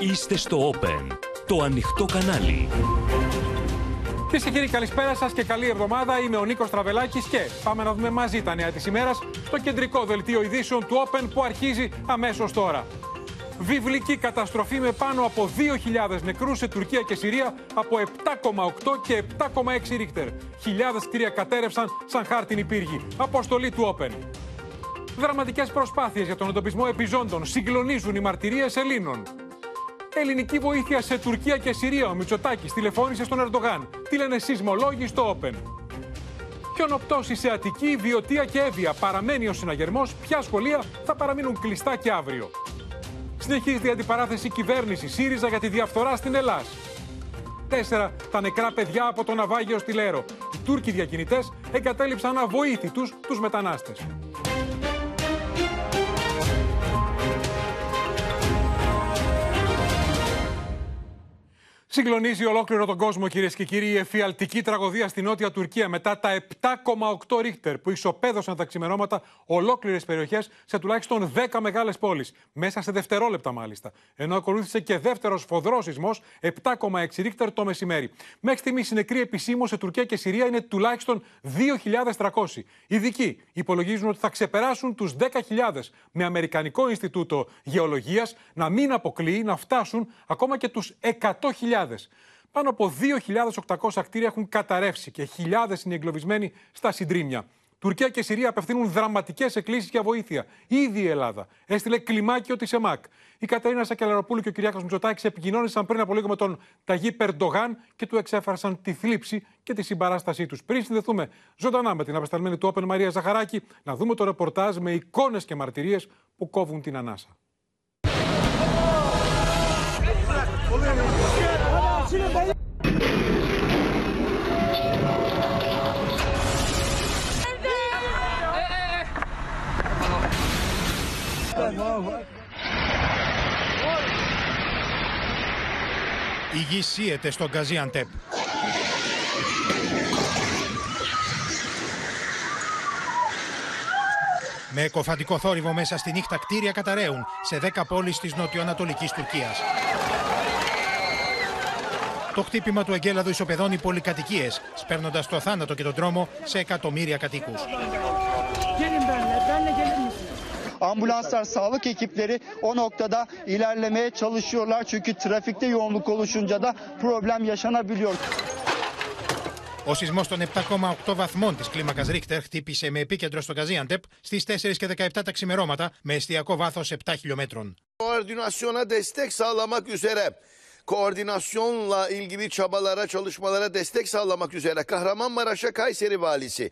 Είστε στο Open, το ανοιχτό κανάλι. Κυρίες και κύριοι, καλησπέρα σας και καλή εβδομάδα. Είμαι ο Νίκος Τραβελάκης και πάμε να δούμε μαζί τα νέα της ημέρας στο κεντρικό δελτίο ειδήσεων του Open που αρχίζει αμέσως τώρα. Βιβλική καταστροφή με πάνω από 2.000 νεκρούς σε Τουρκία και Συρία από 7,8 και 7,6 ρίχτερ. Χιλιάδες κτίρια κατέρευσαν σαν χάρτινη πύργη. Αποστολή του Open. Δραματικές προσπάθειες για τον εντοπισμό επιζώντων συγκλονίζουν οι μαρτυρίες Ελλήνων. Ελληνική βοήθεια σε Τουρκία και Συρία. Ο Μητσοτάκης τηλεφώνησε στον Ερντογάν. Τι λένε σεισμολόγοι στο Open. Χιονοπτώσει σε Αττική, Βιωτία και Εύβοια. Παραμένει ο συναγερμός. Ποια σχολεία θα παραμείνουν κλειστά και αύριο. Συνεχίζεται η αντιπαράθεση κυβέρνηση ΣΥΡΙΖΑ για τη διαφθορά στην Ελλάδα. Τέσσερα τα νεκρά παιδιά από το ναυάγιο στη Λέρο. Οι Τούρκοι διακινητές εγκατέλειψαν αβοήθητου τους μετανάστες. Συγκλονίζει ολόκληρο τον κόσμο, κυρίες και κύριοι, η εφιαλτική τραγωδία στη νότια Τουρκία μετά τα 7,8 ρίχτερ που ισοπαίδωσαν τα ξημερώματα ολόκληρες περιοχές σε τουλάχιστον 10 μεγάλες πόλεις. Μέσα σε δευτερόλεπτα, μάλιστα. Ενώ ακολούθησε και δεύτερος φοδρός σεισμός 7,6 ρίχτερ το μεσημέρι. Μέχρι στιγμής η νεκροί επισήμω σε Τουρκία και Συρία είναι τουλάχιστον 2.300. Ειδικοί υπολογίζουν ότι θα ξεπεράσουν τους 10.000 με Αμερικανικό Ινστιτούτο Γεωλογίας να μην αποκλείει να φτάσουν ακόμα και τους 100.000. Πάνω από 2.800 κτίρια έχουν καταρρεύσει και χιλιάδες είναι εγκλωβισμένοι στα συντρίμια. Τουρκία και Συρία απευθύνουν δραματικές εκκλήσεις για βοήθεια. Ήδη η Ελλάδα έστειλε κλιμάκιο της ΕΜΑΚ. Η Κατερίνα Σακελαροπούλου και ο Κυριάκος Μητσοτάκης επικοινώνησαν πριν από λίγο με τον Ταγί Περντογάν και του εξέφρασαν τη θλίψη και τη συμπαράστασή τους. Πριν συνδεθούμε ζωντανά με την απεσταλμένη του Όπεν Μαρία Ζαχαράκη, να δούμε το ρεπορτάζ με εικόνες και μαρτυρίες που κόβουν την ανάσα. Η γη σύεται στον Καζίαντεπ. Με εκοφαντικό θόρυβο μέσα στη νύχτα κτίρια καταραίουν σε 10 πόλεις της νοτιοανατολικής Τουρκίας. Το χτύπημα του εγκέλαδου ισοπεδώνει πολυκατοικίες, σπέρνοντας το θάνατο και τον τρόμο σε εκατομμύρια κατοίκους. Ambulanslar, sağlık ekipleri o noktada ilerlemeye çalışıyorlar. Çünkü trafikte yoğunluk oluşunca da problem yaşanabiliyor. Ο σεισμός των 7,8 βαθμών της κλίμακας Ρίχτερ χτύπησε με επίκεντρο στο Καζίαντεπ στις 4 και 17 τα ξημερώματα με εστιακό βάθος 7 χιλιόμετρων. Koordinasyona destek sağlamak üzere koordinasyonla ilgili çabalara, çalışmalara destek sağlamak üzere Kahramanmaraş'a Kayseri valisi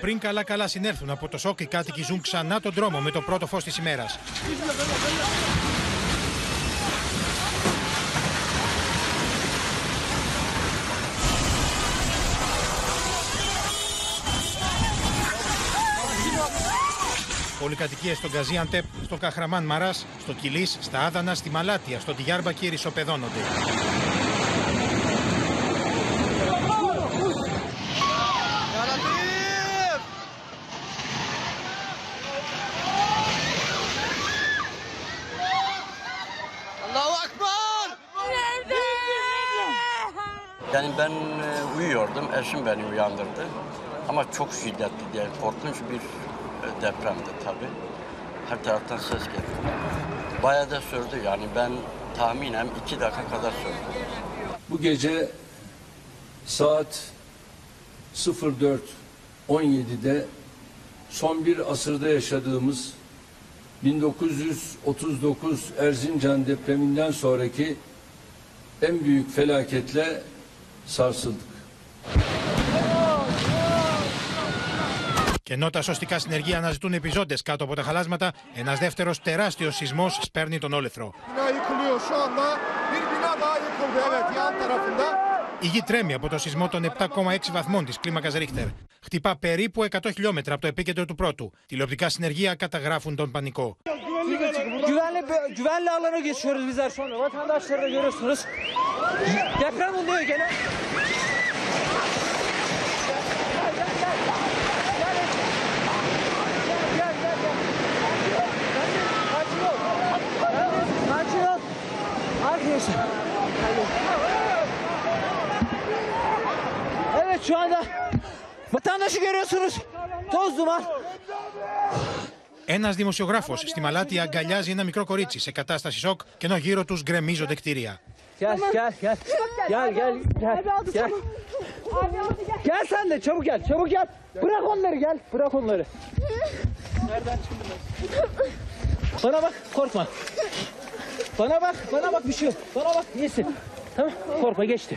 Πριν καλά-καλά συνέρθουν από το σοκ, οι κάτοικοι ζουν ξανά τον δρόμο με το πρώτο φως της ημέρας. Πολυκατοικίες στον Καζίαντεπ, στο Καχραμάν Μαράς, στο Κιλής, στα Άδανα, στη Μαλάτια, στο Τιγιάρμπακι ισοπεδώνονται. Yani ben e, uyuyordum, eşim beni uyandırdı. Ama çok şiddetli diye korkunç bir e, depremdi tabii. Her taraftan ses geldi. Bayağı da sürdü yani ben tahminen iki dakika kadar sürdü. Bu gece saat 04.17'de son bir asırda yaşadığımız 1939 Erzincan depreminden sonraki en büyük felaketle sarsıldık. Και ενώ τα σωστικά συνεργεία αναζητούν επιζώντες κάτω από τα χαλάσματα, ένας δεύτερος τεράστιος σεισμός σπέρνει τον όλεθρο. Bina yıkılıyor şu anda. Bir bina daha yıkıldı evet yan tarafında. Η γη τρέμει από το σεισμό των 7,6 βαθμών της κλίμακας Ρίχτερ. Χτυπά περίπου 100 χιλιόμετρα από το επίκεντρο του πρώτου. Τηλεοπτικά συνεργεία καταγράφουν τον πανικό. Güvenli güvenli alana geçiyoruz bizler şu anda. Vatandaşları da görüyorsunuz. Deprem oluyor gene. Ένας δημοσιογράφος στη Μαλάτια αγκαλιάζει ένα μικρό κορίτσι σε κατάσταση σοκ και ενώ γύρω τους γκρεμίζονται κτίρια. Bana bak bana bak bir şey yok. Bana bak iyisin. Tamam korkma geçti.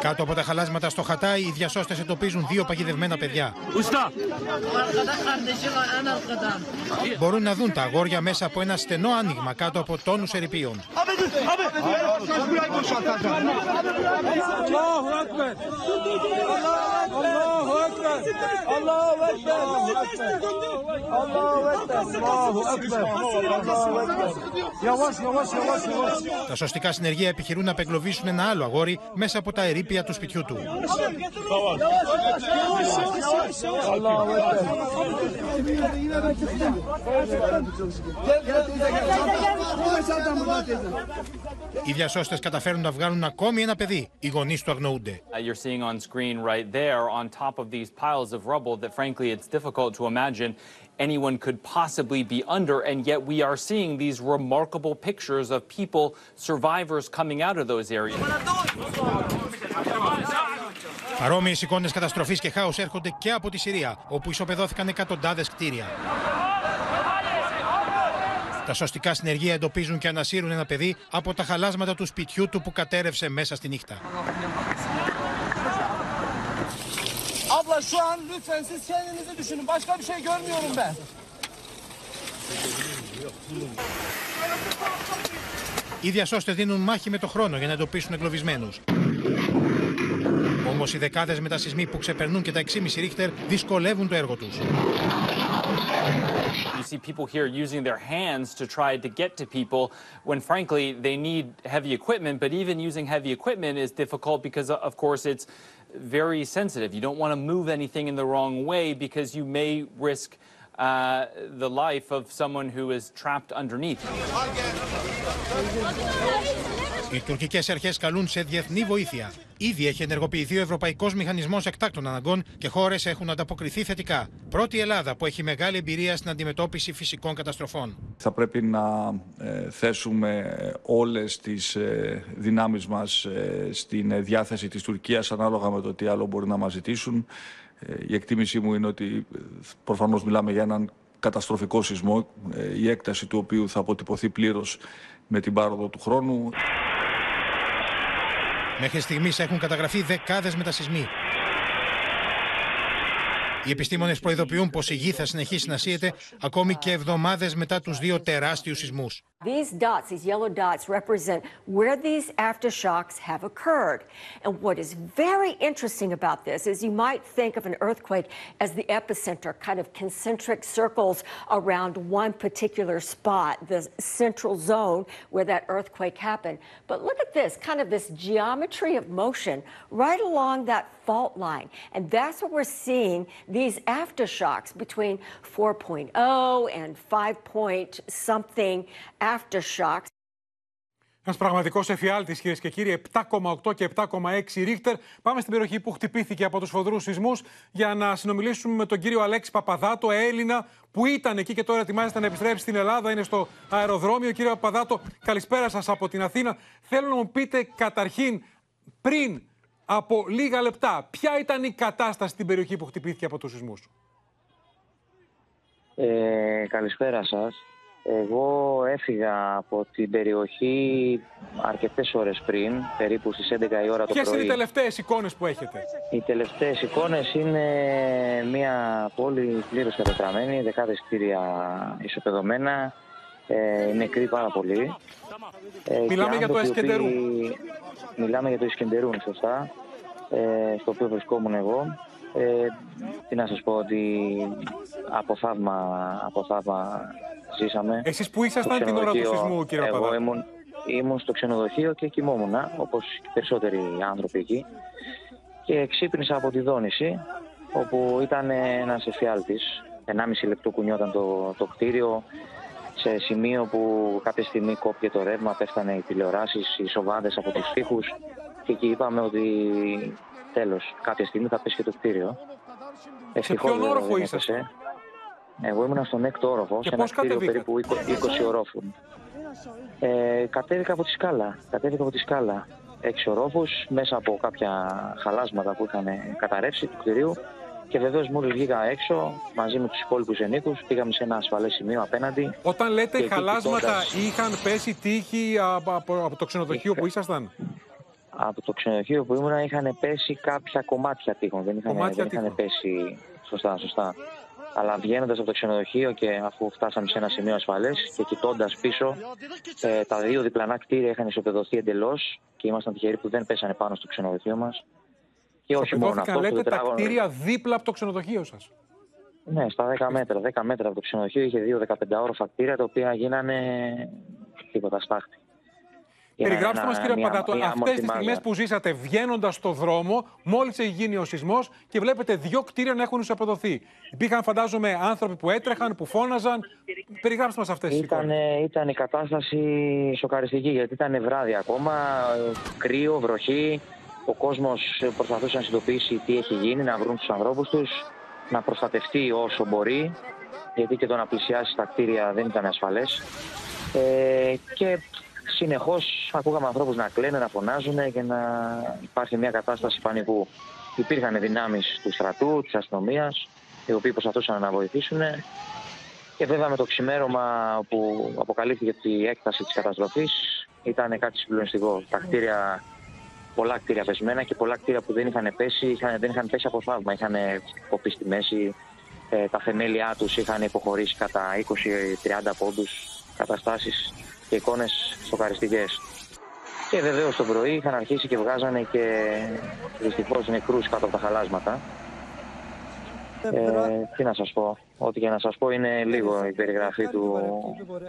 Κάτω από τα χαλάσματα στο Χατάι, οι διασώστες εντοπίζουν δύο παγιδευμένα παιδιά. Μπορούν να δουν τα αγόρια μέσα από ένα στενό άνοιγμα κάτω από τόνους ερηπείων. Allahu Ekber. Allahu Ekber. Allahu Ekber. Allahu Ekber. Allahu Ekber. Allahu Ekber. Yavaş yavaş yavaş yavaş. Τα σωστικά συνεργεία επιχειρούν να απεγκλωβίσουν ένα άλλο αγόρι μέσα από τα ερήπια του σπιτιού του. Allahu Ekber. Οι διασώστες καταφέρουν να βγάλουν ακόμη ένα παιδί. Οι γονείς του αγνοούνται. Uh, You're seeing on screen right there on top of these piles of rubble that frankly it's difficult to imagine anyone could possibly be under and yet we are seeing these remarkable pictures of people survivors coming out of those areas. Παρόμοιες εικόνες καταστροφής και χάου έρχονται και από τη Συρία, όπου ισοπεδώθηκαν εκατοντάδες κτίρια. Τα σωστικά συνεργεία εντοπίζουν και ανασύρουν ένα παιδί από τα χαλάσματα του σπιτιού του που κατέρευσε μέσα στη νύχτα. Abla şu an lütfen siz kendinizi düşünün. Başka bir şey görmüyorum ben. Οι διασώστε δίνουν μάχη με το χρόνο για να εντοπίσουν εγκλωβισμένου. Όμω οι δεκάδε μετασυσμοί που ξεπερνούν και τα 6,5 ρίχτερ δυσκολεύουν το έργο του. You see people here using their hands to try to get to people when frankly they need heavy equipment, but even using heavy equipment is difficult because of course it's very sensitive. You don't want to move anything in the wrong way because you may risk uh, the life of someone who is trapped underneath. Οι τουρκικές αρχές καλούν σε διεθνή βοήθεια. Ήδη έχει ενεργοποιηθεί ο Ευρωπαϊκός Μηχανισμός Εκτάκτων Αναγκών και χώρες έχουν ανταποκριθεί θετικά. Πρώτη Ελλάδα που έχει μεγάλη εμπειρία στην αντιμετώπιση φυσικών καταστροφών. Θα πρέπει να ε, θέσουμε όλες τις ε, δυνάμεις μας ε, στην ε, διάθεση της Τουρκίας ανάλογα με το τι άλλο μπορεί να μας ζητήσουν. Ε, η εκτίμησή μου είναι ότι ε, προφανώς μιλάμε για έναν καταστροφικό σεισμό, ε, η έκταση του οποίου θα αποτυπωθεί πλήρως με την πάροδο του χρόνου. Μέχρι στιγμής έχουν καταγραφεί δεκάδες μετασυσμοί. Οι επιστήμονες προειδοποιούν πως η γη θα συνεχίσει να σύεται ακόμη και εβδομάδες μετά τους δύο τεράστιους σεισμούς. These dots, these yellow dots, represent where these aftershocks have occurred. And what is very interesting about this is you might think of an earthquake as the epicenter, kind of concentric circles around one particular spot, the central zone where that earthquake happened. But look at this, kind of this geometry of motion right along that fault line. And that's what we're seeing these aftershocks between 4.0 and 5 point something aftershocks. Ένας πραγματικός εφιάλτης, κυρίες και κύριοι, 7,8 και 7,6 ρίχτερ. Πάμε στην περιοχή που χτυπήθηκε από τους φοδρούς σεισμούς για να συνομιλήσουμε με τον κύριο Αλέξη Παπαδάτο, Έλληνα που ήταν εκεί και τώρα ετοιμάζεται να επιστρέψει στην Ελλάδα. Είναι στο αεροδρόμιο. Κύριε Παπαδάτο, καλησπέρα σας από την Αθήνα. Θέλω να μου πείτε καταρχήν, πριν από λίγα λεπτά, ποια ήταν η κατάσταση στην περιοχή που χτυπήθηκε από τους σεισμούς; Ε, καλησπέρα σας. Εγώ έφυγα από την περιοχή αρκετές ώρες πριν, περίπου στις 11 η ώρα το Ποιες πρωί. είναι οι τελευταίες εικόνες που έχετε; Οι τελευταίες εικόνες είναι μια πόλη πλήρως κατατραμμένη, δεκάδες κτίρια ισοπεδωμένα, ε, οι νεκροί πάρα πολύ. Ε, και Μιλάμε για το άνθρωποι οι Εσκεντερούν. οποίοι- Μιλάμε για το Ισκεντερούν, σωστά, ε, στο οποίο βρισκόμουν εγώ. Ε, τι να σας πω, ότι από θαύμα, από θαύμα ζήσαμε. Εσείς που ήσασταν Στο την ώρα του ξενοδοχείο, σεισμού, κύριε Εγώ Παπαδάτο. ήμουν, ήμουν στο ξενοδοχείο και κοιμόμουν, όπως και οι περισσότεροι άνθρωποι εκεί. Και ξύπνησα από τη δόνηση, όπου ήταν ένας εφιάλτης. 1,5 λεπτό κουνιόταν το, το κτίριο, σε σημείο που κάποια στιγμή κόπηκε το ρεύμα, πέφτανε οι τηλεοράσεις, οι σοβάδες από τους τοίχους και εκεί είπαμε ότι τέλος. Κάποια στιγμή θα πέσει και το κτίριο. Ευτυχώς, ποιον βέβαια, όροφο δεν ήσασταν; έπεσε. Εγώ ήμουν στον έκτο όροφο, Και σε ένα πώς κτίριο κατεβήκατε; περίπου 20 ορόφων. Ε, κατέβηκα από τη σκάλα. Κατέβηκα από τη σκάλα. Έξι ορόφους, μέσα από κάποια χαλάσματα που είχαν καταρρεύσει του κτηρίου. Και βεβαίως μόλις βγήκα έξω, μαζί με τους υπόλοιπους ενίκους, πήγαμε σε ένα ασφαλές σημείο απέναντι. Όταν λέτε Και εκεί χαλάσματα, κοιτώντας- είχαν πέσει τείχοι από, από- από το ξενοδοχείο που ήσασταν; Από το ξενοδοχείο που ήμουνα είχαν πέσει κάποια κομμάτια τείχων. Δεν είχαν, Κομμάτια δεν είχαν τείχων. πέσει. Σωστά, σωστά. Αλλά βγαίνοντας από το ξενοδοχείο και αφού φτάσαμε σε ένα σημείο ασφαλές και κοιτώντας πίσω, ε, τα δύο διπλανά κτίρια είχαν ισοπεδωθεί εντελώς και ήμασταν τυχεροί που δεν πέσανε πάνω στο ξενοδοχείο μας. Και όχι μόνο Ισοπεδώθηκαν, αυτό. λέτε, το τα τετράγωνο- κτίρια δίπλα από το ξενοδοχείο σας. Ναι, στα 10 μέτρα. 10 μέτρα από το ξενοδοχείο είχε δύο 15 όροφα κτίρια τα οποία γίνανε τίποτα στάχτη. Γίνανε Περιγράψτε ένα- μα, κύριε μια- Παντάτο, μια αυτές μορφή τις στιγμές μάζα. που ζήσατε βγαίνοντας στο δρόμο, μόλις έχει γίνει ο σεισμός και βλέπετε δύο κτίρια να έχουν ισοπεδωθεί. Υπήρχαν, φαντάζομαι, άνθρωποι που έτρεχαν, που φώναζαν. Περιγράψτε μας αυτές τις εικόνες. Ήταν, ήταν η κατάσταση σοκαριστική γιατί ήταν βράδυ ακόμα, ε, κρύο, βροχή. Ο κόσμος προσπαθούσε να συνειδητοποιήσει τι έχει γίνει, να βρουν τους ανθρώπους τους, να προστατευτεί όσο μπορεί, γιατί και το να πλησιάσει στα κτίρια δεν ήταν ασφαλές. Ε, και συνεχώς ακούγαμε ανθρώπους να κλαίνε, να φωνάζουν και να υπάρχει μια κατάσταση πανικού. Υπήρχαν δυνάμεις του στρατού, της αστυνομίας, οι οποίοι προσπαθούσαν να βοηθήσουν και βέβαια με το ξημέρωμα που αποκαλύφθηκε η έκταση της καταστροφής ήταν κάτι συγκλονιστικό. Τα κτίρια, πολλά κτίρια πεσμένα και πολλά κτίρια που δεν είχαν πέσει, είχαν, δεν είχαν πέσει από θαύμα. Είχαν κοπεί στη μέση, ε, τα θεμέλια τους είχαν υποχωρήσει κατά 20-30 πόντους, καταστάσεις και εικόνες σοκαριστικές. Και βεβαίως το πρωί είχαν αρχίσει και βγάζανε και δυστυχώς νεκρούς κάτω από τα χαλάσματα. Ε, τι να σας πω, ό,τι και να σας πω είναι λίγο η περιγραφή του...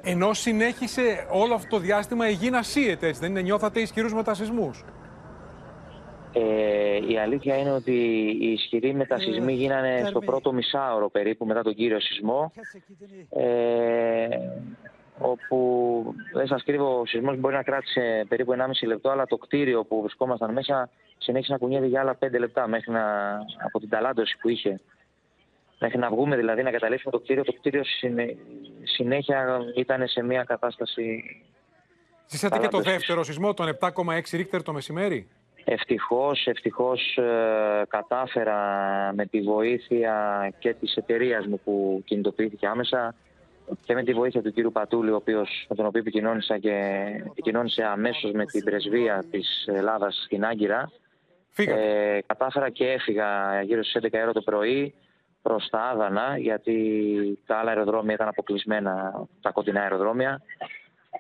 Ενώ συνέχισε όλο αυτό το διάστημα η γη να σύεται, έτσι δεν είναι, νιώθατε ισχυρούς μετασυσμού. Ε, η αλήθεια είναι ότι οι ισχυροί μετασυσμοί γίνανε στο πρώτο μισάωρο περίπου μετά τον κύριο σεισμό ε, όπου δεν σας κρύβω ο σεισμός μπορεί να κράτησε περίπου 1,5 λεπτό αλλά το κτίριο που βρισκόμασταν μέσα συνέχισε να κουνιέται για άλλα 5 λεπτά μέχρι να, από την ταλάντωση που είχε. Μέχρι να βγούμε δηλαδή να καταλήξουμε το κτίριο, το κτίριο συνε- συνέχεια ήταν σε μια κατάσταση Ζήσατε και το ταλάντωσης. δεύτερο σεισμό, τον 7,6 ρίχτερ το μεσημέρι; Ευτυχώς, ευτυχώς ε, κατάφερα με τη βοήθεια και της εταιρείας μου που κινητοποιήθηκε άμεσα και με τη βοήθεια του κύριου Πατούλη, ο οποίος, με τον οποίο επικοινώνησα και επικοινώνησε αμέσως με την πρεσβεία της Ελλάδας στην Άγκυρα. Ε, κατάφερα και έφυγα γύρω στις 11 ώρα το πρωί προς τα Άδανα, γιατί τα άλλα αεροδρόμια ήταν αποκλεισμένα, τα κοντινά αεροδρόμια,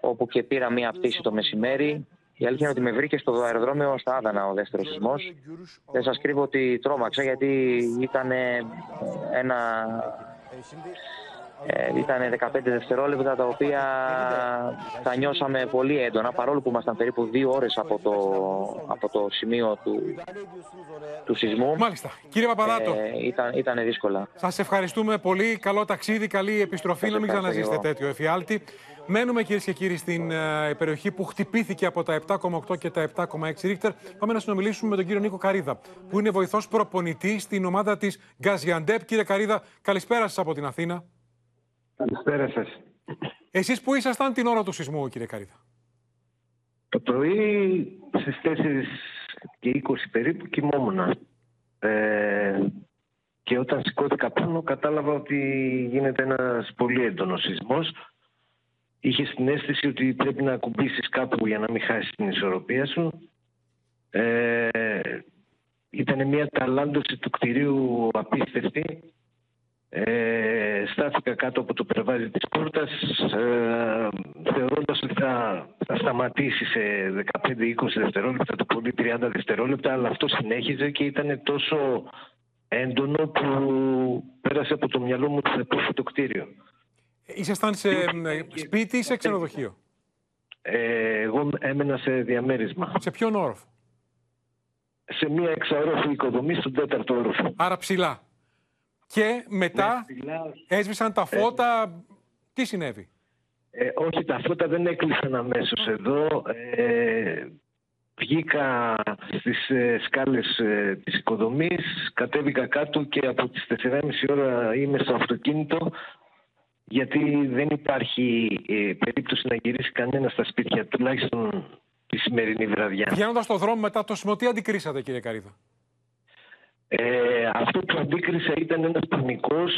όπου και πήρα μία πτήση το μεσημέρι. Η αλήθεια είναι ότι με βρήκε στο αεροδρόμιο στα Άδανα ο δεύτερος σεισμός. Δεν σας κρύβω ότι τρόμαξα γιατί ήταν ένα... Ε, ήταν 15 δευτερόλεπτα τα οποία τα νιώσαμε πολύ έντονα παρόλο που ήμασταν περίπου δύο ώρες από το, από το σημείο του, του σεισμού. Μάλιστα. Κύριε Παπαδάτο. Ε, ήταν, ήταν δύσκολα. Σας ευχαριστούμε πολύ. Καλό ταξίδι, καλή επιστροφή. Σας Να μην ευχαριστώ ξαναζήσετε και εγώ. τέτοιο εφιάλτη. Μένουμε κυρίες και κύριοι στην ε, περιοχή που χτυπήθηκε από τα 7,8 και τα 7,6 ρίχτερ. Πάμε να συνομιλήσουμε με τον κύριο Νίκο Καρίδα, που είναι βοηθός προπονητής στην ομάδα της Γκαζιαντέπ. Κύριε Καρίδα, καλησπέρα σας από την Αθήνα. Καλησπέρα σας. Εσείς που ήσασταν την ώρα του σεισμού, κύριε Καρίδα. Το πρωί στις 4 και 20 περίπου κοιμόμουν. Ε, και όταν σηκώθηκα πάνω κατάλαβα ότι γίνεται ένας πολύ έντονος σεισμός. Είχες την αίσθηση ότι πρέπει να ακουμπήσεις κάπου για να μην χάσεις την ισορροπία σου. Ε, ήταν μια ταλάντωση του κτηρίου απίστευτη. Ε, στάθηκα κάτω από το περβάζι της πόρτας ε, θεωρώντας ότι θα, θα σταματήσει σε 15-20 δευτερόλεπτα, το πολύ 30 δευτερόλεπτα, αλλά αυτό συνέχιζε και ήταν τόσο έντονο που πέρασε από το μυαλό μου ότι θα πέφτει το κτίριο. Ήσασταν σε ε, σπίτι ή σε ξενοδοχείο; Ε, εγώ έμενα σε διαμέρισμα. Σε ποιον όροφο; Σε μια εξαόροφη οικοδομή στον τέταρτο όροφο. Άρα ψηλά. Και μετά έσβησαν τα φώτα. Τι συνέβη; Ε, όχι, τα φώτα δεν έκλεισαν αμέσως εδώ. Ε, βγήκα στις ε, σκάλες ε, της οικοδομής, κατέβηκα κάτω και από τις 4.30 ώρα είμαι στο αυτοκίνητο γιατί δεν υπάρχει ε, περίπτωση να γυρίσει κανένας στα σπίτια, τουλάχιστον τη σημερινή βραδιά. Βγαίνοντας στον δρόμο μετά το σεισμό, τι αντικρίσατε, κύριε Καρίδα. Ε, αυτό που αντίκρισα ήταν ένας πανικός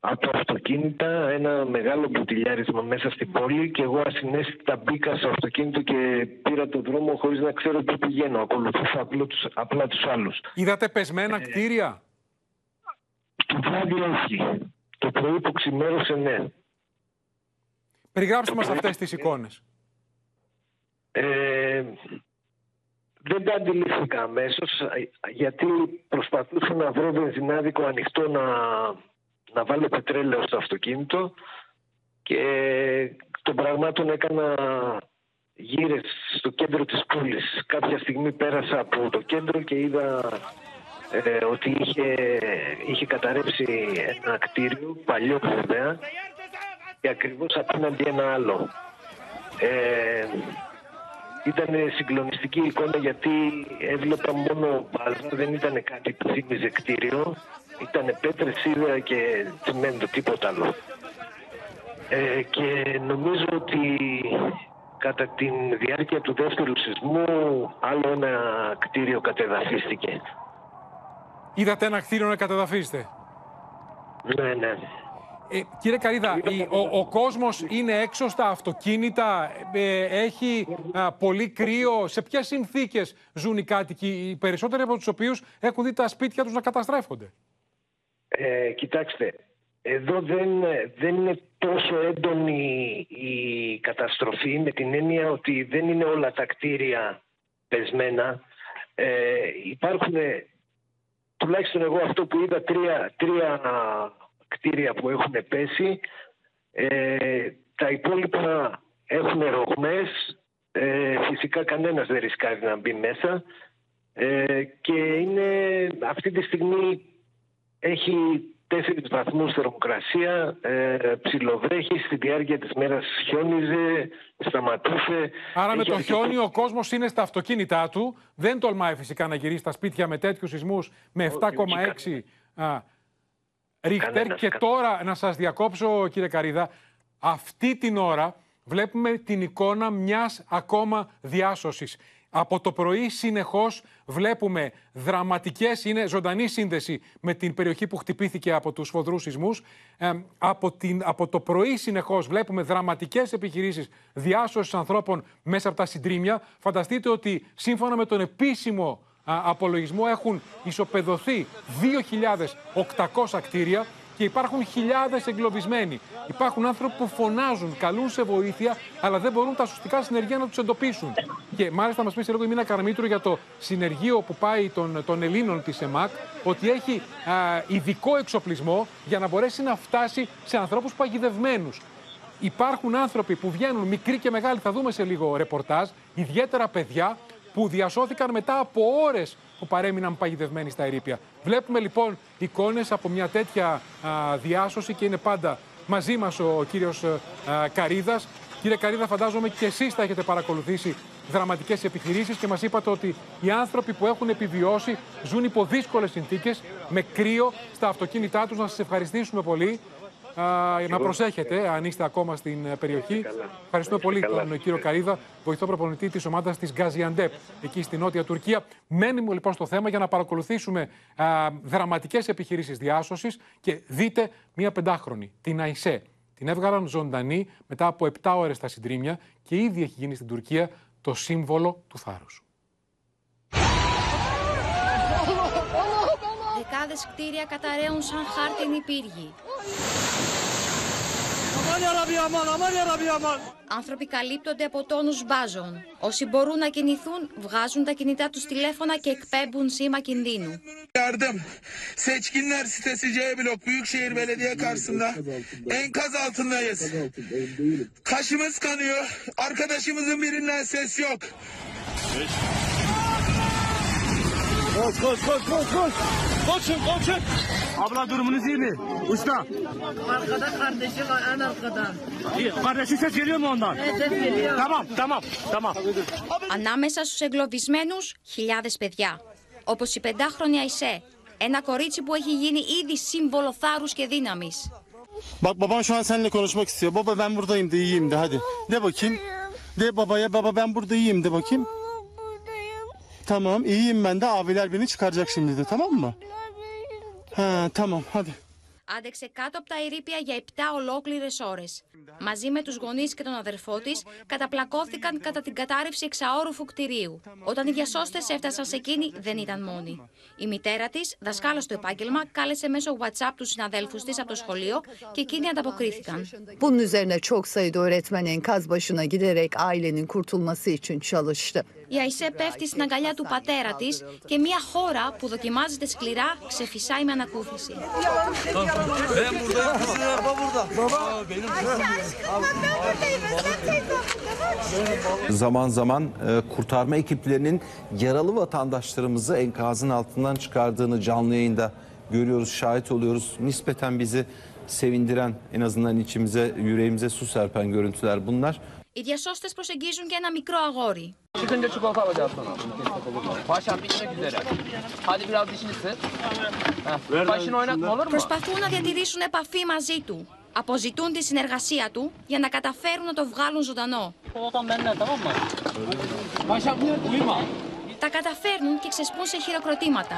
από αυτοκίνητα, ένα μεγάλο μπουτιλιάρισμα μέσα στην πόλη και εγώ ασυναίσθητα μπήκα στο αυτοκίνητο και πήρα τον δρόμο χωρίς να ξέρω πού πηγαίνω. Ακολουθούσα απλά τους, απλά τους άλλους. Είδατε πεσμένα κτίρια; Το βράδυ όχι. Το πρωί που ξημέρωσε ναι. Περιγράψτε μας αυτές τις εικόνες. Ε, δεν τα αντιλήφθηκα αμέσως γιατί προσπαθούσα να βρω βενζινάδικο ανοιχτό να, να βάλω πετρέλαιο στο αυτοκίνητο και των πραγμάτων έκανα γύρες στο κέντρο της πόλης. Κάποια στιγμή πέρασα από το κέντρο και είδα ε, ότι είχε, είχε καταρρεύσει ένα κτίριο, παλιό βέβαια, και ακριβώς απέναντι ένα άλλο. Ε, ήταν συγκλονιστική εικόνα γιατί έβλεπα μόνο μπάλα, δεν ήταν κάτι που θύμιζε κτίριο. Ήταν πέτρες, σίδερα και τσιμέντο, τίποτα άλλο. Ε, και νομίζω ότι κατά τη διάρκεια του δεύτερου σεισμού άλλο ένα κτίριο κατεδαφίστηκε. Είδατε ένα κτίριο να κατεδαφίσετε. Ναι, ναι. Ε, κύριε Καρίδα, η, ο, ο κόσμος είναι έξω στα αυτοκίνητα, ε, έχει α, πολύ κρύο. Σε ποιες συνθήκες ζουν οι κάτοικοι, οι περισσότεροι από τους οποίους έχουν δει τα σπίτια τους να καταστρέφονται; Ε, κοιτάξτε, εδώ δεν, δεν είναι τόσο έντονη η καταστροφή με την έννοια ότι δεν είναι όλα τα κτίρια πεσμένα. Ε, υπάρχουν, τουλάχιστον εγώ αυτό που είδα, τρία, τρία κτίρια που έχουν πέσει. Ε, τα υπόλοιπα έχουν ρογμές. Ε, φυσικά κανένας δεν ρισκάρει να μπει μέσα. Ε, και είναι αυτή τη στιγμή έχει τέσσερις βαθμούς θερμοκρασία, ε, ψιλοβρέχει, στη διάρκεια της μέρας χιόνιζε, σταματούσε. Άρα με το χιόνι ο κόσμος είναι στα αυτοκίνητά του, δεν τολμάει φυσικά να γυρίσει στα σπίτια με τέτοιους σεισμούς με 7,6 Ρίχτερ. Και τώρα να σας διακόψω κύριε Καρίδα, αυτή την ώρα βλέπουμε την εικόνα μιας ακόμα διάσωσης. Από το πρωί συνεχώς βλέπουμε δραματικές, είναι ζωντανή σύνδεση με την περιοχή που χτυπήθηκε από τους σφοδρούς σεισμούς. Ε, από, την, από το πρωί συνεχώς βλέπουμε δραματικές επιχειρήσεις διάσωσης ανθρώπων μέσα από τα συντρίμια. Φανταστείτε ότι σύμφωνα με τον επίσημο απολογισμό έχουν ισοπεδωθεί 2.800 κτίρια και υπάρχουν χιλιάδες εγκλωβισμένοι. Υπάρχουν άνθρωποι που φωνάζουν, καλούν σε βοήθεια, αλλά δεν μπορούν τα σωστικά συνεργεία να τους εντοπίσουν. Και μάλιστα μας πεις σε λίγο η Μίνα Καρμήτρου για το συνεργείο που πάει των, των Ελλήνων της ΕΜΑΚ, ότι έχει α, ειδικό εξοπλισμό για να μπορέσει να φτάσει σε ανθρώπους παγιδευμένους. Υπάρχουν άνθρωποι που βγαίνουν, μικροί και μεγάλοι, θα δούμε σε λίγο ρεπορτάζ, ιδιαίτερα παιδιά, που διασώθηκαν μετά από ώρες που παρέμειναν παγιδευμένοι στα ερήπια. Βλέπουμε λοιπόν εικόνες από μια τέτοια διάσωση και είναι πάντα μαζί μας ο κύριος Καρίδας. Κύριε Καρίδα, φαντάζομαι και εσείς θα έχετε παρακολουθήσει δραματικές επιχειρήσεις και μας είπατε ότι οι άνθρωποι που έχουν επιβιώσει ζουν υπό δύσκολες συνθήκες, με κρύο στα αυτοκίνητά τους. Να σας ευχαριστήσουμε πολύ να προσέχετε αν είστε ακόμα στην ε, περιοχή. Ευχαριστούμε πολύ τον κύριο Καρίδα, βοηθό προπονητή της ομάδας της Γκαζιαντέπ, εκεί στη νότια Τουρκία. Μένουμε λοιπόν στο θέμα για να παρακολουθήσουμε δραματικές επιχειρήσεις διάσωσης και δείτε μία πεντάχρονη, την ΑΙΣΕ. Την έβγαλαν ζωντανή μετά από 7 ώρες στα συντρίμια και ήδη έχει γίνει στην Τουρκία το σύμβολο του θάρρους. Δεκάδες κτίρια καταραίουν σαν χάρτινοι πύργοι. Άνθρωποι καλύπτονται από τόνους μπάζων. Όσοι μπορούν να κινηθούν, βγάζουν τα κινητά τους τηλέφωνα και εκπέμπουν σήμα κινδύνου. Yardım. Seçkinler sitesi C blok Büyükşehir Belediye karşısında enkaz altındayız. Kaşımız kanıyor. Arkadaşımızın birinden ses yok. Koş koş koş koş koş. Koşun koşun. Abla durumunuz iyi mi? Usta. Arkada kardeşi var en arkada. İyi. Kardeşin ses geliyor mu ondan? Evet, ses geliyor. Tamam tamam tamam. Ανάμεσα στους εγκλωβισμένους, χιλιάδες παιδιά. Όπως η πεντάχρονη Αϊσέ, ένα κορίτσι που έχει γίνει ήδη σύμβολο θάρρους και δύναμης. Bak baban şu an seninle konuşmak istiyor. Baba ben buradayım de iyiyim de hadi. De bakayım. De babaya baba ben burada iyiyim de bakayım. Tamam iyiyim ben de abiler beni çıkaracak şimdi de tamam mı? Ha tamam hadi. Άντεξε κάτω από τα ερήπια για 7 ολόκληρες ώρες. Μαζί με τους γονείς και τον αδερφό της, καταπλακώθηκαν κατά την κατάρρευση εξαόρουφου κτηρίου. Όταν οι διασώστες έφτασαν σε εκείνη, δεν ήταν μόνοι. Η μητέρα της, δασκάλας στο επάγγελμα, κάλεσε μέσω WhatsApp τους συναδέλφους της από το σχολείο και εκείνοι ανταποκρίθηκαν. Bunun üzerine çok sayıda öğretmen enkaz başına giderek ailenin kurtulması için çalıştı. Η Αϊσέ πέφτει στην αγκαλιά του πατέρα της και μια χώρα που δοκιμάζεται σκληρά ξεφυσάει με ανακούφιση. Ben buradayım kızım. Baba burada. Baba benim. Zaman zaman e, kurtarma ekiplerinin yaralı vatandaşlarımızı enkazın altından çıkardığını canlı yayında görüyoruz, şahit oluyoruz. Nispeten bizi sevindiren, en azından içimize, yüreğimize su serpen görüntüler bunlar. Οι διασώστες προσεγγίζουν και ένα μικρό αγόρι. Çıkınca çikolata alacağız sana. Paşam bitmek üzere. Hadi biraz dişini sık. Heh. Başını oynatma olur mu? Προσπαθούν να διατηρήσουν επαφή μαζί του. Αποζητούν τη συνεργασία του για να καταφέρουν να το βγάλουν ζωντανό. Τα καταφέρνουν και ξεσπούν σε χειροκροτήματα.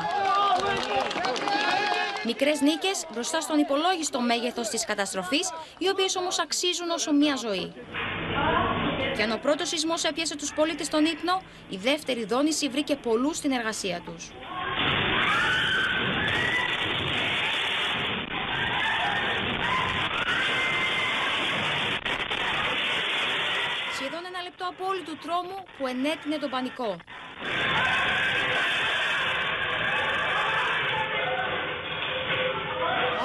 Μικρές νίκες μπροστά στον υπολόγιστο μέγεθος της καταστροφής, οι οποίες όμως αξίζουν όσο μία ζωή. Και αν ο πρώτος σεισμός έπιασε τους πολίτες στον ύπνο, η δεύτερη δόνηση βρήκε πολλούς στην εργασία τους. Σχεδόν ένα λεπτό απόλυτου τρόμου που ενέτεινε τον πανικό.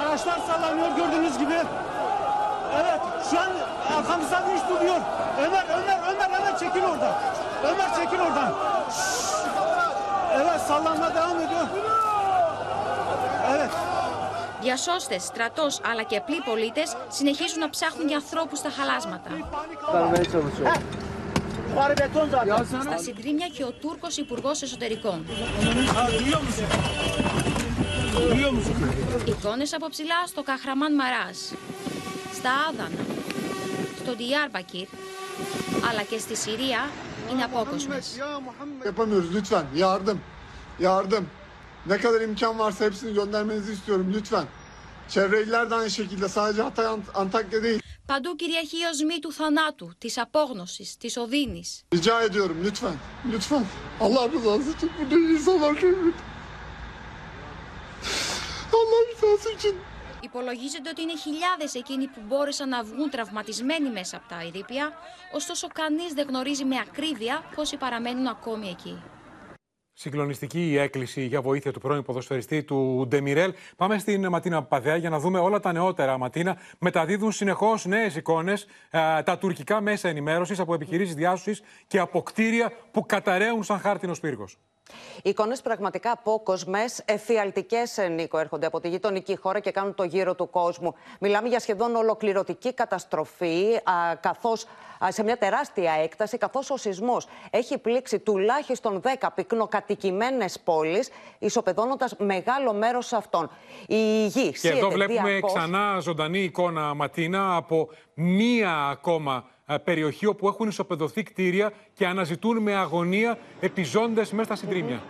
Araçlar sallanıyor gördüğünüz gibi. Evet şu an arkamızdan iş duruyor. Ömer Ömer Ömer Ömer çekil oradan. Ömer çekil oradan. Şşş. Evet sallanma devam ediyor. Evet. Διασώστες, στρατός αλλά και απλοί πολίτες συνεχίζουν να ψάχνουν για ανθρώπους στα χαλάσματα πάρει. Στα συγκρίνια και ο Τούρκος Υπουργός Εσωτερικών. Εικόνες από ψηλά στο Καχραμάν Μαράς, στα Άδανα, στο Διάρμπακυρ, αλλά και στη Συρία είναι απόκοσμες. Επαμείνω, λύτσαν, γιάρδεμ, γιάρδεμ. Ne kadar imkan varsa hepsini göndermenizi istiyorum lütfen. Çevre illerden aynı şekilde sadece Hatay Παντού κυριαρχεί η οσμή του θανάτου, της απόγνωσης, της οδύνης. Rica ediyorum lütfen. Lütfen. Allah rızası için burada insanlar görmüyor. Allah rızası için. Υπολογίζεται ότι είναι χιλιάδες εκείνοι που μπόρεσαν να βγουν τραυματισμένοι μέσα από τα ερήπια, ωστόσο κανείς δεν γνωρίζει με ακρίβεια πόσοι παραμένουν ακόμη εκεί. Συγκλονιστική η έκκληση για βοήθεια του πρώην ποδοσφαιριστή του Ντεμιρέλ. Πάμε στην Ματίνα Παδέα για να δούμε όλα τα νεότερα. Ματίνα μεταδίδουν συνεχώς νέες εικόνες τα τουρκικά μέσα ενημέρωσης από επιχειρήσεις διάσωσης και από κτίρια που καταραίουν σαν χάρτινος πύργος. Εικόνες πραγματικά απόκοσμες, εφιαλτικές, Νίκο, έρχονται από τη γειτονική χώρα και κάνουν το γύρο του κόσμου. Μιλάμε για σχεδόν ολοκληρωτική καταστροφή, καθώς σε μια τεράστια έκταση, καθώς ο σεισμός έχει πλήξει τουλάχιστον 10 πυκνοκατοικημένες πόλεις, ισοπεδώνοντας μεγάλο μέρος αυτών. Η γη Και εδώ βλέπουμε διαρκώς... ξανά ζωντανή εικόνα, Ματίνα, από μία ακόμα ε, περιοχή όπου έχουν ισοπεδωθεί κτίρια και αναζητούν με αγωνία επιζώντες μέσα στα συντρίμια.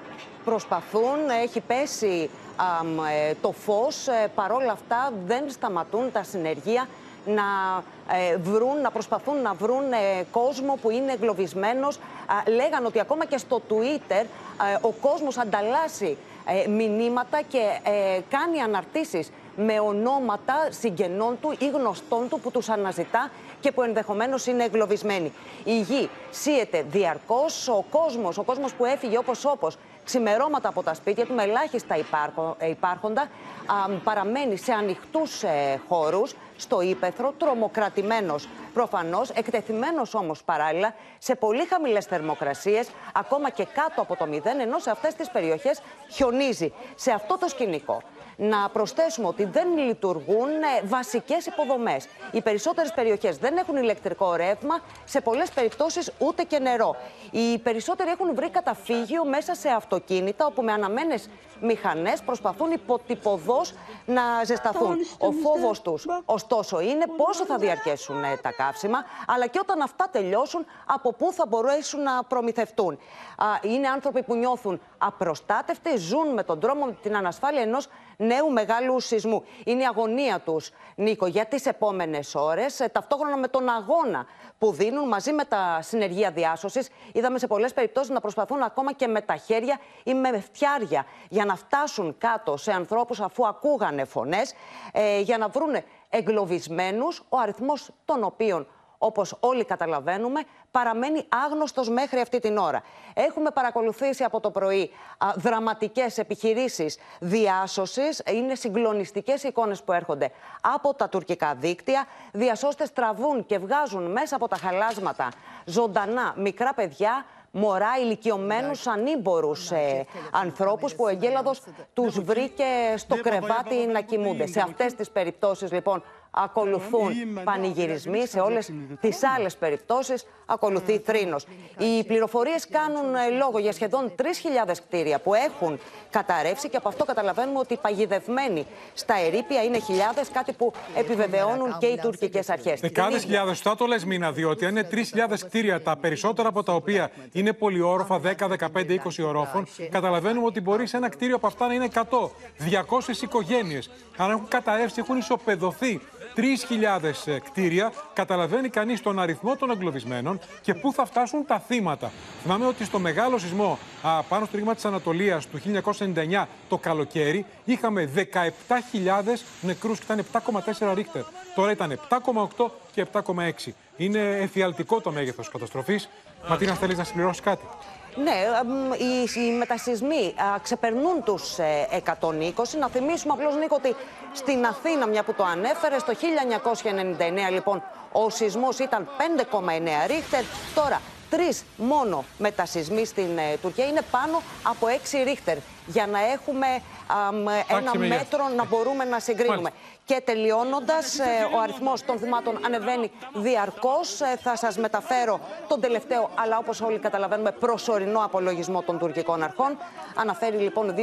Προσπαθούν, έχει πέσει αμ, ε, το φως, ε, παρόλα αυτά δεν σταματούν τα συνεργεία να ε, βρουν, να προσπαθούν να βρουν ε, κόσμο που είναι εγκλωβισμένος. Α, λέγαν ότι ακόμα και στο Twitter ε, ο κόσμος ανταλλάσσει ε, μηνύματα και ε, κάνει αναρτήσεις με ονόματα συγγενών του ή γνωστών του που τους αναζητά και που ενδεχομένως είναι εγκλωβισμένοι. Η γη σύεται διαρκώς, ο κόσμος, ο κόσμος που έφυγε όπως όπως ξημερώματα από τα σπίτια του με ελάχιστα υπάρχο- ε, υπάρχοντα, α, παραμένει σε ανοιχτούς ε, χώρους, στο ύπεθρο, τρομοκρατημένος προφανώς, εκτεθειμένος όμως παράλληλα σε πολύ χαμηλές θερμοκρασίες, ακόμα και κάτω από το μηδέν, ενώ σε αυτές τις περιοχές χιονίζει. Σε αυτό το σκηνικό να προσθέσουμε ότι δεν λειτουργούν ε, βασικές υποδομές. Οι περισσότερες περιοχές δεν έχουν ηλεκτρικό ρεύμα, σε πολλές περιπτώσεις ούτε και νερό. Οι περισσότεροι έχουν βρει καταφύγιο μέσα σε αυτοκίνητα, όπου με αναμένες μηχανές προσπαθούν υποτυπωδώς να ζεσταθούν. Ο φόβος τους, ωστόσο, είναι πόσο θα διαρκέσουν ε, τα καύσιμα, αλλά και όταν αυτά τελειώσουν, από πού θα μπορέσουν να προμηθευτούν. Α, Είναι άνθρωποι που νιώθουν απροστάτευτοι, ζουν με τον τρόμο, με την ανασφάλεια ενός νέου μεγάλου σεισμού. Είναι η αγωνία τους, Νίκο, για τις επόμενες ώρες, ε, ταυτόχρονα με τον αγώνα που δίνουν μαζί με τα συνεργεία διάσωσης. Είδαμε σε πολλές περιπτώσεις να προσπαθούν ακόμα και με τα χέρια ή με φτιάρια για να φτάσουν κάτω σε ανθρώπους αφού ακούγανε φωνές, ε, για να βρούνε εγκλωβισμένους, ο αριθμός των οποίων όπως όλοι καταλαβαίνουμε, παραμένει άγνωστος μέχρι αυτή την ώρα. Έχουμε παρακολουθήσει από το πρωί α, δραματικές επιχειρήσεις διάσωσης. Είναι συγκλονιστικές οι εικόνες που έρχονται από τα τουρκικά δίκτυα. Διασώστες τραβούν και βγάζουν μέσα από τα χαλάσματα ζωντανά μικρά παιδιά, μωρά, ηλικιωμένους, ανήμπορους ε, ανθρώπους που ο Εγκέλαδο τους βρήκε στο κρεβάτι να κοιμούνται. Σε αυτές τις περιπτώσεις, λοιπόν, ακολουθούν πανηγυρισμοί. Σε όλε τι άλλε περιπτώσει ακολουθεί θρήνος. Οι πληροφορίε κάνουν ε, λόγο για σχεδόν 3.000 κτίρια που έχουν καταρρεύσει και από αυτό καταλαβαίνουμε ότι οι παγιδευμένοι στα ερήπια είναι χιλιάδε, κάτι που επιβεβαιώνουν και οι τουρκικέ αρχέ. Δεκάδε χιλιάδε, σωστά το λε, Μίνα, διότι αν είναι 3.000 κτίρια, τα περισσότερα από τα οποία είναι πολυόροφα, 10, 15, 20 ορόφων, καταλαβαίνουμε ότι μπορεί σε ένα κτίριο από αυτά να είναι 100, 200 οικογένειε. Αν έχουν καταρρεύσει, έχουν ισοπεδωθεί 3.000 κτίρια, καταλαβαίνει κανείς τον αριθμό των εγκλωβισμένων και πού θα φτάσουν τα θύματα. Θυμάμαι ότι στο μεγάλο σεισμό α, πάνω στο ρήγμα της Ανατολίας του 1999 το καλοκαίρι είχαμε 17.000 νεκρούς και ήταν 7,4 ρίχτερ. Τώρα ήταν 7,8 και 7,6. Είναι εφιαλτικό το μέγεθος καταστροφής. Ματίνα, θέλεις να συμπληρώσεις κάτι; Ναι, εμ, οι, οι μετασυσμοί α, ξεπερνούν τους ε, 120. Να θυμίσουμε απλώς, Νίκο, ότι στην Αθήνα, μια που το ανέφερε, το 1999, λοιπόν, ο σεισμός ήταν 5,9 ρίχτερ. Τώρα, τρεις μόνο μετασυσμοί στην ε, Τουρκία είναι πάνω από 6 ρίχτερ. Για να έχουμε αμ, ένα μεγέθη. μέτρο να μπορούμε να συγκρίνουμε. Και τελειώνοντας, ο αριθμός των θυμάτων ανεβαίνει διαρκώς. Θα σας μεταφέρω τον τελευταίο, αλλά όπως όλοι καταλαβαίνουμε, προσωρινό απολογισμό των τουρκικών αρχών. Αναφέρει λοιπόν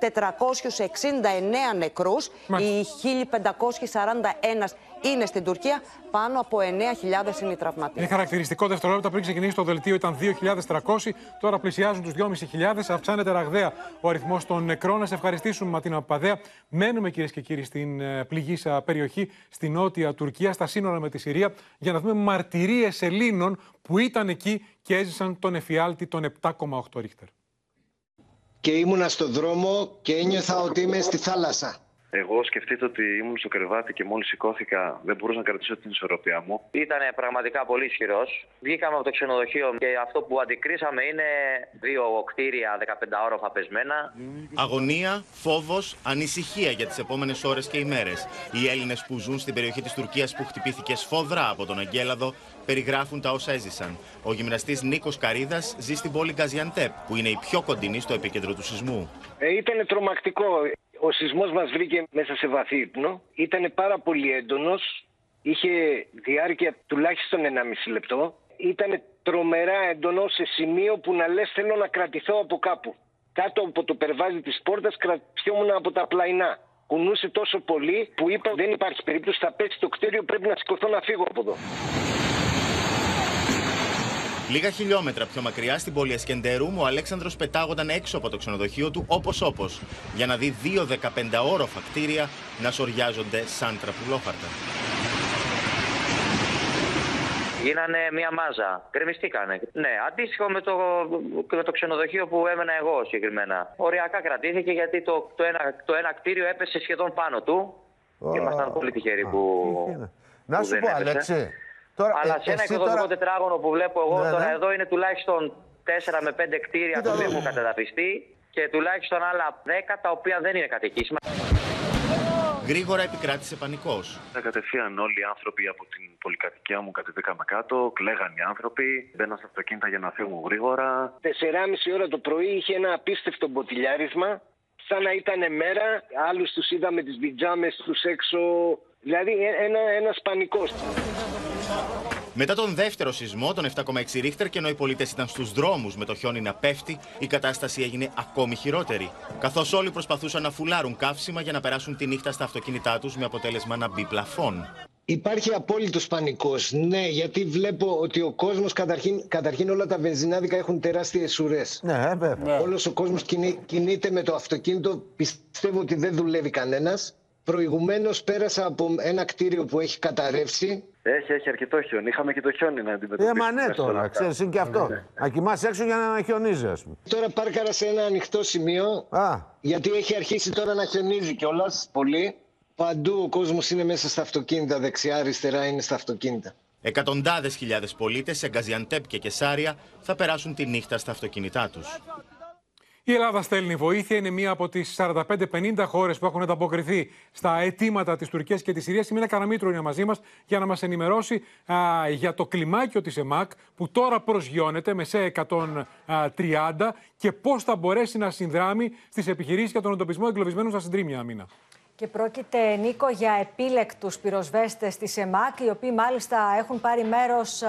2.469 νεκρούς. Οι 1.541 είναι στην Τουρκία. Πάνω από 9.000 είναι οι τραυματίες. Είναι χαρακτηριστικό δευτερόλεπτα πριν ξεκινήσει το δελτίο ήταν 2.300, τώρα πλησιάζουν τους 2.500, αυξάνεται ραγδαία ο αριθμός των νεκρών. Να σε ευχαριστήσουμε, Ματίνα Παπαδέα. Μένουμε κυρίες και κύριοι στην ε, πληγήσα περιοχή, στη νότια Τουρκία, στα σύνορα με τη Συρία, για να δούμε μαρτυρίες Ελλήνων που ήταν εκεί και έζησαν τον εφιάλτη των 7,8 ρίχτερ. Και ήμουνα στο δρόμο και ένιωθα ότι είμαι στη θάλασσα. Εγώ σκεφτείτε ότι ήμουν στο κρεβάτι και μόλις σηκώθηκα δεν μπορούσα να κρατήσω την ισορροπία μου. Ήταν πραγματικά πολύ ισχυρός. Βγήκαμε από το ξενοδοχείο και αυτό που αντικρίσαμε είναι δύο κτίρια 15 όροφα πεσμένα. Αγωνία, φόβος, ανησυχία για τις επόμενες ώρες και ημέρες. Οι Έλληνες που ζουν στην περιοχή της Τουρκίας που χτυπήθηκε σφοδρά από τον Αγγέλαδο περιγράφουν τα όσα έζησαν. Ο γυμναστής Νίκος Καρίδας ζει στην πόλη Γκαζιαντέπ, που είναι η πιο κοντινή στο επίκεντρο του σεισμού. Ε, ήταν τρομακτικό. Ο σεισμός μας βρήκε μέσα σε βαθύ ύπνο. Ήταν πάρα πολύ έντονος. Είχε διάρκεια τουλάχιστον 1,5 λεπτό. Ήταν τρομερά έντονο σε σημείο που να λες θέλω να κρατηθώ από κάπου. Κάτω από το περβάζι της πόρτας κρατιόμουν από τα πλαϊνά. Κουνούσε τόσο πολύ που είπα δεν υπάρχει περίπτωση θα πέσει το κτίριο πρέπει να σηκωθώ να φύγω από εδώ. Λίγα χιλιόμετρα πιο μακριά στην πόλη Εσκεντέρου, ο Αλέξανδρος πετάγονταν έξω από το ξενοδοχείο του όπως όπως, για να δει δύο 15 όροφα κτίρια να σοριάζονται σαν τραπουλόχαρτα. Γίνανε μία μάζα. Κρεμιστήκανε. Ναι, αντίστοιχο με το, με το ξενοδοχείο που έμενα εγώ συγκεκριμένα. Οριακά κρατήθηκε γιατί το, το, ένα, το ένα κτίριο έπεσε σχεδόν πάνω του. Και ήμασταν πολύ τυχεροί που. Να που σου δεν πω, έπεσε. Αλέξη. Τώρα, Αλλά ε, σε ένα εσύ οικοδομικό τώρα- τετράγωνο που βλέπω εγώ Ναι, τώρα ναι. εδώ είναι τουλάχιστον 4 με 5 κτίρια που έχουν κατεδαφιστεί και τουλάχιστον άλλα 10 τα οποία δεν είναι κατοικήσιμα. Γρήγορα επικράτησε πανικός. Κατευθείαν όλοι οι άνθρωποι από την πολυκατοικία μου κατεβήκαμε κάτω, κλαίγαν οι άνθρωποι, μπαίναν στα αυτοκίνητα για να φύγουν γρήγορα. 4,5 ώρα το πρωί είχε ένα απίστευτο μποτιλιάρισμα, σαν να ήταν μέρα. Άλλους τους είδαμε τις πιτζάμες τους έξω, δηλαδή ένα, ένας πανικός. Μετά τον δεύτερο σεισμό, τον 7,6 ρίχτερ, και ενώ οι πολίτες ήταν στους δρόμους με το χιόνι να πέφτει, η κατάσταση έγινε ακόμη χειρότερη. Καθώς όλοι προσπαθούσαν να φουλάρουν καύσιμα για να περάσουν τη νύχτα στα αυτοκίνητά τους με αποτέλεσμα να μπει πλαφόν. Υπάρχει απόλυτος πανικός. Ναι, γιατί βλέπω ότι ο κόσμος καταρχήν, καταρχήν όλα τα βενζινάδικα έχουν τεράστιες ουρές. Ναι, βέβαια. Όλος ο κόσμος κινείται με το αυτοκίνητο. Πιστεύω ότι δεν δουλεύει κανένας. Προηγουμένως πέρασα από ένα κτίριο που έχει καταρρεύσει. Έχει, έχει αρκετό χιόνι. Είχαμε και το χιόνι να αντιμετωπίσουμε. Ε, μα ναι τώρα, ξέρεις, είναι και αυτό. Να κοιμάσαι έξω για να χιονίζει, ας πούμε. Τώρα πάρκαρα σε ένα ανοιχτό σημείο. Α. Γιατί έχει αρχίσει τώρα να χιονίζει κιόλας πολύ. Παντού ο κόσμος είναι μέσα στα αυτοκίνητα. Δεξιά-αριστερά είναι στα αυτοκίνητα. Εκατοντάδες χιλιάδες πολίτες σε Γκαζιαντέπ και Κεσάρια θα περάσουν τη νύχτα στα αυτοκίνητά τους. Η Ελλάδα στέλνει βοήθεια. Είναι μία από τις 45-50 χώρες που έχουν ανταποκριθεί στα αιτήματα της Τουρκίας και της Συρίας. Η Μίνα Καραμίτρου είναι μαζί μας για να μας ενημερώσει α, για το κλιμάκιο της ΕΜΑΚ που τώρα προσγειώνεται με σε 130 και πώς θα μπορέσει να συνδράμει στις επιχειρήσεις για τον εντοπισμό εγκλωβισμένων στα συντρίμια. Μίνα. Και πρόκειται, Νίκο, για επίλεκτους πυροσβέστες της ΕΜΑΚ, οι οποίοι μάλιστα έχουν πάρει μέρος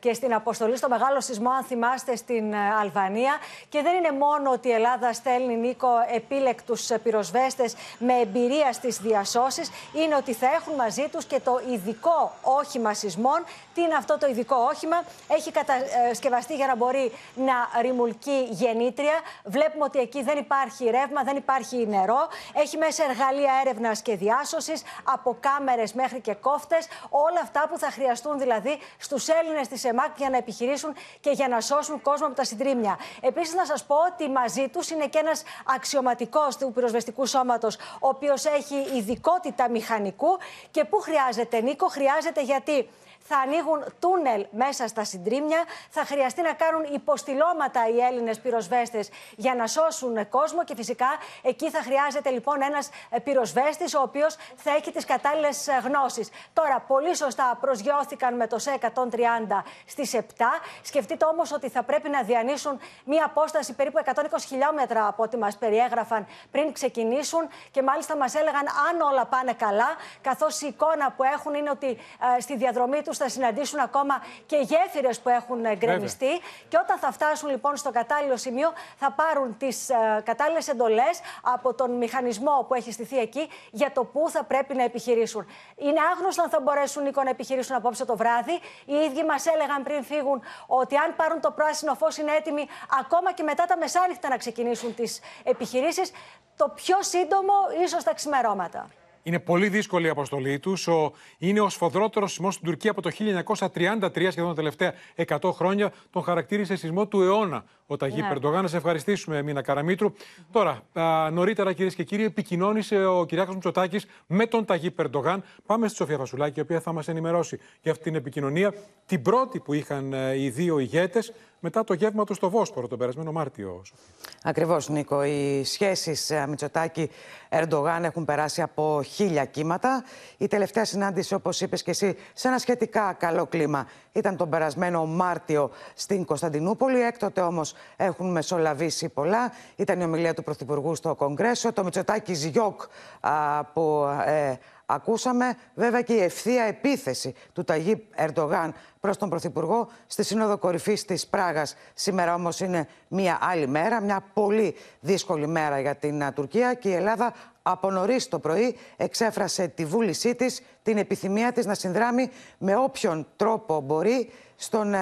και στην αποστολή στο μεγάλο σεισμό, αν θυμάστε, στην Αλβανία. Και δεν είναι μόνο ότι η Ελλάδα στέλνει, Νίκο, επίλεκτους πυροσβέστες με εμπειρία στις διασώσεις, είναι ότι θα έχουν μαζί τους και το ειδικό όχημα σεισμών. Τι είναι αυτό το ειδικό όχημα, έχει κατασκευαστεί για να μπορεί να ρημουλκεί γεννήτρια. Βλέπουμε ότι εκεί δεν υπάρχει ρεύμα, δεν υπάρχει νερό. Έχει μέσα εργαλεία έρευνας και διάσωσης, από κάμερες μέχρι και κόφτες. Όλα αυτά που θα χρειαστούν δηλαδή στους Έλληνες της ΕΜΑΚ για να επιχειρήσουν και για να σώσουν κόσμο από τα συντρίμια. Επίσης, να σας πω ότι μαζί τους είναι και ένας αξιωματικός του πυροσβεστικού σώματος, ο οποίος έχει ειδικότητα μηχανικού. Και πού χρειάζεται, Νίκο, χρειάζεται γιατί θα ανοίγουν τούνελ μέσα στα συντρίμια, θα χρειαστεί να κάνουν υποστηλώματα οι Έλληνες πυροσβέστες για να σώσουν κόσμο και φυσικά εκεί θα χρειάζεται λοιπόν ένας πυροσβέστης ο οποίος θα έχει τις κατάλληλες γνώσεις. Τώρα, πολύ σωστά προσγειώθηκαν με το ΣΕ 130 στις 7. Σκεφτείτε όμως ότι θα πρέπει να διανύσουν μία απόσταση περίπου 120 χιλιόμετρα από ό,τι μας περιέγραφαν πριν ξεκινήσουν και μάλιστα μας έλεγαν αν όλα πάνε καλά, καθώς η εικόνα που έχουν είναι ότι ε, στη διαδρομή τους θα συναντήσουν ακόμα και γέφυρες που έχουν γκρεμιστεί. Και όταν θα φτάσουν λοιπόν στο κατάλληλο σημείο, θα πάρουν τις uh, κατάλληλες εντολές από τον μηχανισμό που έχει στηθεί εκεί για το πού θα πρέπει να επιχειρήσουν. Είναι άγνωστο αν θα μπορέσουν Νίκο, να επιχειρήσουν απόψε το βράδυ. Οι ίδιοι μας έλεγαν πριν φύγουν ότι αν πάρουν το πράσινο φως είναι έτοιμοι ακόμα και μετά τα μεσάνυχτα να ξεκινήσουν τις επιχειρήσεις. Το πιο σύντομο, ίσως τα ξημερώματα. Είναι πολύ δύσκολη η αποστολή τους. Είναι ο σφοδρότερος σεισμός στην Τουρκία από το 1933, σχεδόν τα τελευταία 100 χρόνια. Τον χαρακτήρισε σεισμό του αιώνα ο Ταγί ναι. Περντογάν. Να σε ευχαριστήσουμε, Μίνα Καραμίτρου. Τώρα, α, νωρίτερα, κυρίες και κύριοι, επικοινώνησε ο Κυριάκος Μητσοτάκης με τον Ταγί Περντογάν. Πάμε στη Σοφία Φασουλάκη, η οποία θα μας ενημερώσει για αυτή την επικοινωνία. Την πρώτη που είχαν οι δύο ηγέτες μετά το γεύμα του στο Βόσπορο τον περασμένο Μάρτιο. Ακριβώς, Νίκο. Οι σχέσεις Μητσοτάκη-Ερντογάν έχουν περάσει από χίλια κύματα. Η τελευταία συνάντηση, όπως είπες και εσύ, σε ένα σχετικά καλό κλίμα ήταν τον περασμένο Μάρτιο στην Κωνσταντινούπολη. Έκτοτε όμως έχουν μεσολαβήσει πολλά. Ήταν η ομιλία του Πρωθυπουργού στο Κογκρέσο, το Μητσοτάκη Ζιόκ που ε, ακούσαμε, βέβαια και η ευθεία επίθεση του Ταγί Ερντογάν προς τον Πρωθυπουργό στη Σύνοδο Κορυφής της Πράγας. Σήμερα όμως είναι μια άλλη μέρα, μια πολύ δύσκολη μέρα για την Τουρκία και η Ελλάδα από νωρίς το πρωί εξέφρασε τη βούλησή της, την επιθυμία της να συνδράμει με όποιον τρόπο μπορεί στον ε,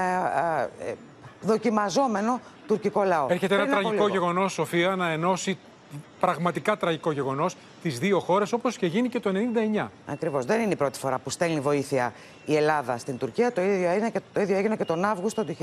ε, δοκιμαζόμενο τουρκικό λαό. Έρχεται ένα τραγικό γεγονός, Σοφία, να ενώσει πραγματικά τραγικό γεγονός τις δύο χώρες, όπως και γίνει και το 1999. Ακριβώς. Δεν είναι η πρώτη φορά που στέλνει βοήθεια η Ελλάδα στην Τουρκία. Το ίδιο έγινε και, το ίδιο έγινε και τον Αύγουστο του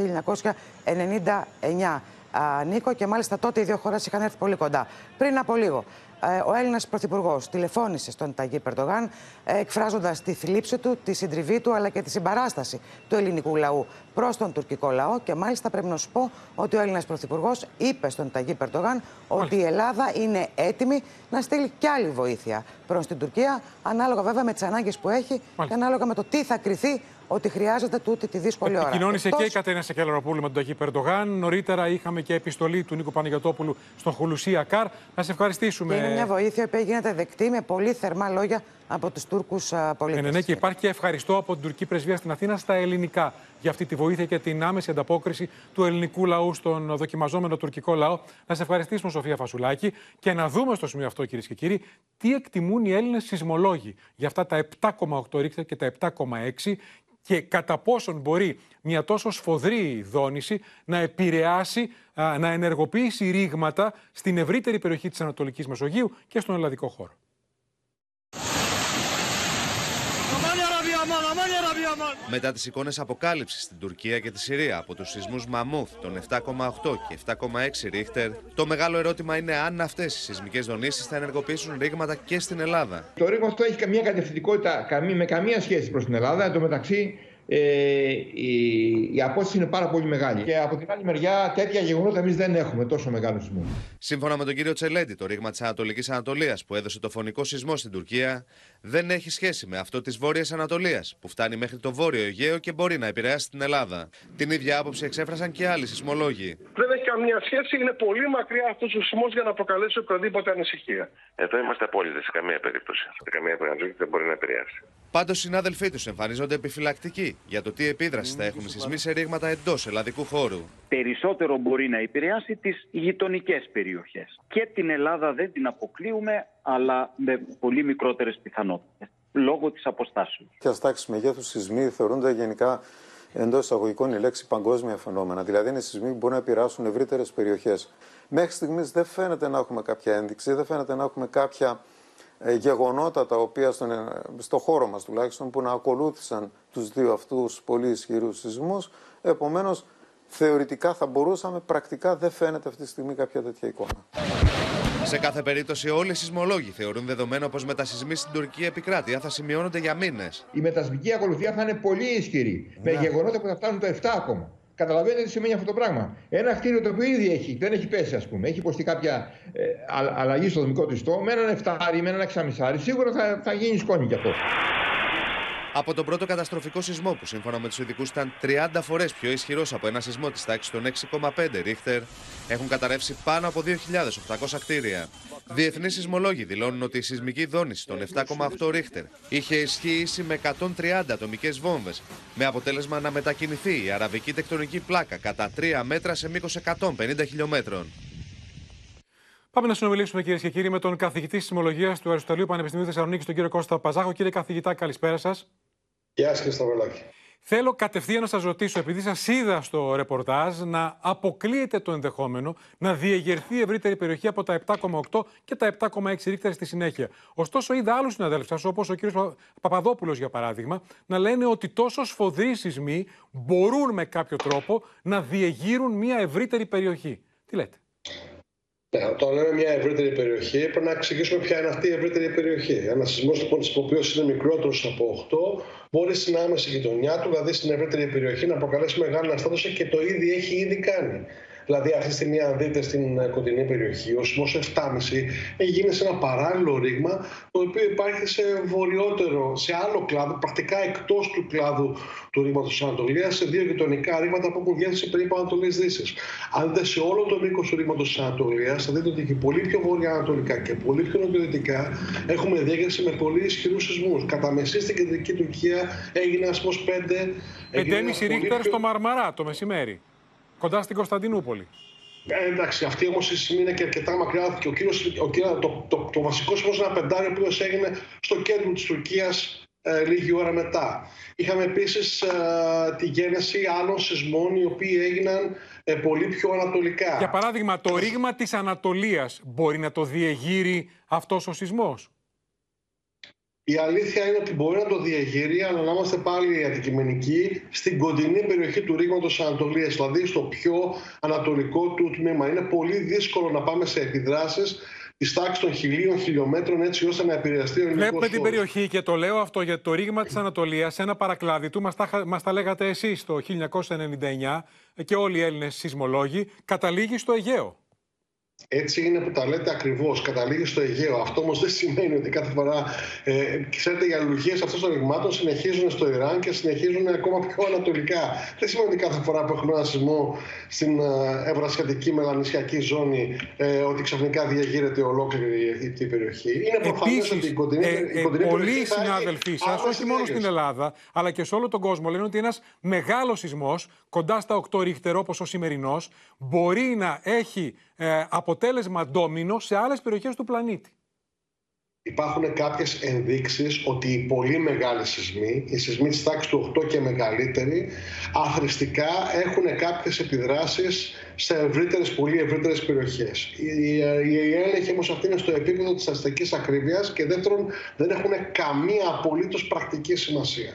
1999. Α, Νίκο, και μάλιστα τότε οι δύο χώρες είχαν έρθει πολύ κοντά. Πριν από λίγο, ε, ο Έλληνας Πρωθυπουργός τηλεφώνησε στον Ταγί Περντογάν, εκφράζοντας τη θλίψη του, τη συντριβή του αλλά και τη συμπαράσταση του ελληνικού λαού προς τον τουρκικό λαό. Και μάλιστα πρέπει να σου πω ότι ο Έλληνας Πρωθυπουργός είπε στον Ταγί Περντογάν ότι η Ελλάδα είναι έτοιμη να στείλει κι άλλη βοήθεια προς την Τουρκία, ανάλογα βέβαια με τις ανάγκες που έχει και ανάλογα με το τι θα κρυθεί ότι χρειάζεται τούτη τη δύσκολη ώρα. Επικοινώνησε και η Κατερίνα Σεκελαροπούλου με τον Ταγί Περντογάν. Νωρίτερα είχαμε και επιστολή του Νίκο Παναγιοτόπουλου στον Χουλουσία Καρ. Να σε ευχαριστήσουμε. Και είναι μια βοήθεια που γίνεται δεκτή με πολύ θερμά λόγια από τους Τούρκους πολίτες. Ναι, ναι, και υπάρχει και ευχαριστώ από την τουρκική πρεσβεία στην Αθήνα στα ελληνικά για αυτή τη βοήθεια και την άμεση ανταπόκριση του ελληνικού λαού στον δοκιμαζόμενο τουρκικό λαό. Να σε ευχαριστήσουμε, Σοφία Φασουλάκη, και να δούμε στο σημείο αυτό, κυρίες και κύριοι, τι εκτιμούν οι Έλληνες σεισμολόγοι για αυτά τα 7,8 ρίχτερ και τα 7,6 και κατά πόσον μπορεί μια τόσο σφοδρή δόνηση να επηρεάσει, να ενεργοποιήσει ρήγματα στην ευρύτερη περιοχή της Ανατολικής Μεσογείου και στον ελλαδικό χώρο. Μετά τις εικόνες αποκάλυψης στην Τουρκία και τη Συρία από τους σεισμούς Μαμούθ των 7,8 και 7,6 ρίχτερ, το μεγάλο ερώτημα είναι αν αυτές οι σεισμικές δονήσεις θα ενεργοποιήσουν ρήγματα και στην Ελλάδα. Το ρήγμα αυτό έχει καμία κατευθυντικότητα με καμία σχέση προς την Ελλάδα. Εν τω μεταξύ ε, η, η απόσταση είναι πάρα πολύ μεγάλη. Και από την άλλη μεριά, τέτοια γεγονότα εμείς δεν έχουμε τόσο μεγάλο σεισμό. Σύμφωνα με τον κύριο Τσελέντη, το ρήγμα της Ανατολικής Ανατολίας που έδωσε το φωνικό σεισμό στην Τουρκία δεν έχει σχέση με αυτό της Βόρειας Ανατολίας, που φτάνει μέχρι το Βόρειο Αιγαίο και μπορεί να επηρεάσει την Ελλάδα. Την ίδια άποψη εξέφρασαν και άλλοι σεισμολόγοι. Δεν έχει καμία σχέση, είναι πολύ μακριά αυτός ο σεισμός για να προκαλέσει οποιαδήποτε ανησυχία. Εδώ είμαστε απόλυτοι σε καμία περίπτωση. Σε καμία περίπτωση δεν μπορεί να επηρεάσει. Πάντως, οι συνάδελφοί τους εμφανίζονται επιφυλακτικοί για το τι επίδραση θα έχουν οι σεισμοί σε ρήγματα εντός ελλαδικού χώρου. Περισσότερο μπορεί να επηρεάσει τις γειτονικές περιοχές. Και την Ελλάδα δεν την αποκλείουμε, αλλά με πολύ μικρότερες πιθανότητες λόγω της αποστάσεως. Ποια τάξη μεγέθους σεισμοί θεωρούνται γενικά εντός εισαγωγικών η λέξη παγκόσμια φαινόμενα. Δηλαδή είναι σεισμοί που μπορούν να επηρεάσουν ευρύτερες περιοχές. Μέχρι στιγμής δεν φαίνεται να έχουμε κάποια ένδειξη, δεν φαίνεται να έχουμε κάποια ε, γεγονότα τα οποία στον, ε, στο χώρο μας τουλάχιστον που να ακολούθησαν τους δύο αυτούς πολύ ισχυρούς σεισμούς. Επομένως, θεωρητικά θα μπορούσαμε, πρακτικά δεν φαίνεται αυτή τη στιγμή κάποια τέτοια εικόνα. Σε κάθε περίπτωση, όλοι οι σεισμολόγοι θεωρούν δεδομένο πως μετασυσμοί στην τουρκική επικράτεια θα σημειώνονται για μήνες. Η μετασμική ακολουθία θα είναι πολύ ισχυρή. Με γεγονότα που θα φτάνουν το 7 ακόμα. Καταλαβαίνετε τι σημαίνει αυτό το πράγμα. Ένα κτίριο το οποίο ήδη έχει, δεν έχει πέσει, ας πούμε, έχει υποστεί κάποια ε, αλλαγή στο δομικό του ιστό, με έναν εφτάρι, με έναν εξαμισάρι, σίγουρα θα, θα γίνει σκόνη κι αυτό. Από τον πρώτο καταστροφικό σεισμό που σύμφωνα με τους ειδικούς ήταν 30 φορές πιο ισχυρός από ένα σεισμό της τάξης των 6,5 ρίχτερ, έχουν καταρρεύσει πάνω από 2.800 κτίρια. Διεθνείς σεισμολόγοι δηλώνουν ότι η σεισμική δόνηση των 7,8 ρίχτερ είχε ισχύσει με 130 ατομικές βόμβες, με αποτέλεσμα να μετακινηθεί η αραβική τεκτονική πλάκα κατά 3 μέτρα σε μήκος 150 χιλιόμετρων. Πάμε να συνομιλήσουμε κυρίες και κύριοι με τον καθηγητή σεισμολογίας του Αριστοτελείου Πανεπιστημίου Θεσσαλονίκης, τον κύριο Κώστα Παζάχο. Κύριε καθηγητά, καλησπέρα σας. Γεια σας, Σταυρολάκη. Θέλω κατευθείαν να σας ρωτήσω, επειδή σας είδα στο ρεπορτάζ, να αποκλείεται το ενδεχόμενο να διεγερθεί η ευρύτερη περιοχή από τα 7,8 και τα 7,6 ρίχτερ στη συνέχεια. Ωστόσο, είδα άλλους συναδέλφους σας, όπως ο κ. Παπαδόπουλος για παράδειγμα, να λένε ότι τόσος σφοδροί σεισμοί μπορούν με κάποιο τρόπο να διεγείρουν μια ευρύτερη περιοχή. Τι λέτε; Ναι, όταν λέμε μια ευρύτερη περιοχή, πρέπει να εξηγήσουμε ποια είναι αυτή η ευρύτερη περιοχή. Ένας σεισμός λοιπόν, ο οποίος είναι μικρότερος από 8, μπορεί στην άμεση γειτονιά του, δηλαδή στην ευρύτερη περιοχή, να προκαλέσει μεγάλη αναστάτωση και το ήδη έχει ήδη κάνει. Δηλαδή, αυτή τη στιγμή, αν δείτε στην ε, κοντινή περιοχή, ο σεισμός 7,5 έχει γίνει σε ένα παράλληλο ρήγμα, το οποίο υπάρχει σε βορειότερο, σε άλλο κλάδο, πρακτικά εκτός του κλάδου του ρήγματος της Ανατολίας, σε δύο γειτονικά ρήγματα που έχουν βγει σε περίπου Ανατολής Δύσης. Αν δείτε σε όλο το μήκος του ρήγματος της Ανατολίας, θα δείτε ότι και πολύ πιο βορειοανατολικά και πολύ πιο νοτιοδυτικά έχουμε διέγερση με πολύ ισχυρούς σεισμούς. Κατά μεσή στην κεντρική Τουρκία έγινε ένας 5. 5,5 ρίχτερ στο Μαρμαρά το μεσημέρι κοντά στην Κωνσταντινούπολη. Ε, εντάξει, αυτή όμως η σημεία είναι και αρκετά μακριά. Και ο κύριος, ο κύριος, το, το, το, βασικό σεισμό είναι ένα πεντάριο ο οποίο έγινε στο κέντρο της Τουρκίας ε, λίγη ώρα μετά. Είχαμε επίσης ε, τη γέννηση άλλων σεισμών οι οποίοι έγιναν ε, πολύ πιο ανατολικά. Για παράδειγμα, το ρήγμα της Ανατολίας μπορεί να το διεγείρει αυτός ο σεισμός; Η αλήθεια είναι ότι μπορεί να το διαγείρει, αλλά να είμαστε πάλι αντικειμενικοί στην κοντινή περιοχή του ρήγματος Ανατολίας, δηλαδή στο πιο ανατολικό του τμήμα. Είναι πολύ δύσκολο να πάμε σε επιδράσεις της τάξης των χιλίων χιλιόμετρων έτσι ώστε να επηρεαστεί ο ελληνικός Βλέπουμε την περιοχή και το λέω αυτό γιατί το ρήγμα της Ανατολίας, ένα παρακλάδι του, μας τα, μας τα λέγατε εσείς το 1999 και όλοι οι Έλληνες σεισμολόγοι, καταλήγει στο Αιγαίο. Έτσι είναι που τα λέτε ακριβώς. Καταλήγει στο Αιγαίο. Αυτό όμως δεν σημαίνει ότι κάθε φορά. Ε, ξέρετε, οι αλληλουγίε αυτών των ρηγμάτων συνεχίζουν στο Ιράν και συνεχίζουν ακόμα πιο ανατολικά. Δεν σημαίνει ότι κάθε φορά που έχουμε ένα σεισμό στην ε, ευρασιατική μελανισιακή ζώνη ε, ότι ξαφνικά διαγείρεται ολόκληρη αυτή η περιοχή. Είναι προφανές ότι η κοντινή, ε, η κοντινή πολλοί συνάδελφοί σας, όχι μόνο στην Ελλάδα, αλλά και σε όλο τον κόσμο, λένε ότι ένας μεγάλος σεισμός κοντά στα 8 ρίχτερ, όπως ο σημερινός, μπορεί να έχει ε, αποτέλεσμα ντόμινο σε άλλες περιοχές του πλανήτη. Υπάρχουν κάποιες ενδείξεις ότι οι πολύ μεγάλοι σεισμοί, οι σεισμοί της τάξης του 8 και μεγαλύτεροι, αθρηστικά έχουν κάποιες επιδράσεις σε ευρύτερες, πολύ ευρύτερες περιοχές. Οι, οι έλεγχοι όμως αυτή είναι στο επίπεδο της αστικής ακρίβειας και δεύτερον δεν έχουν καμία απολύτως πρακτική σημασία.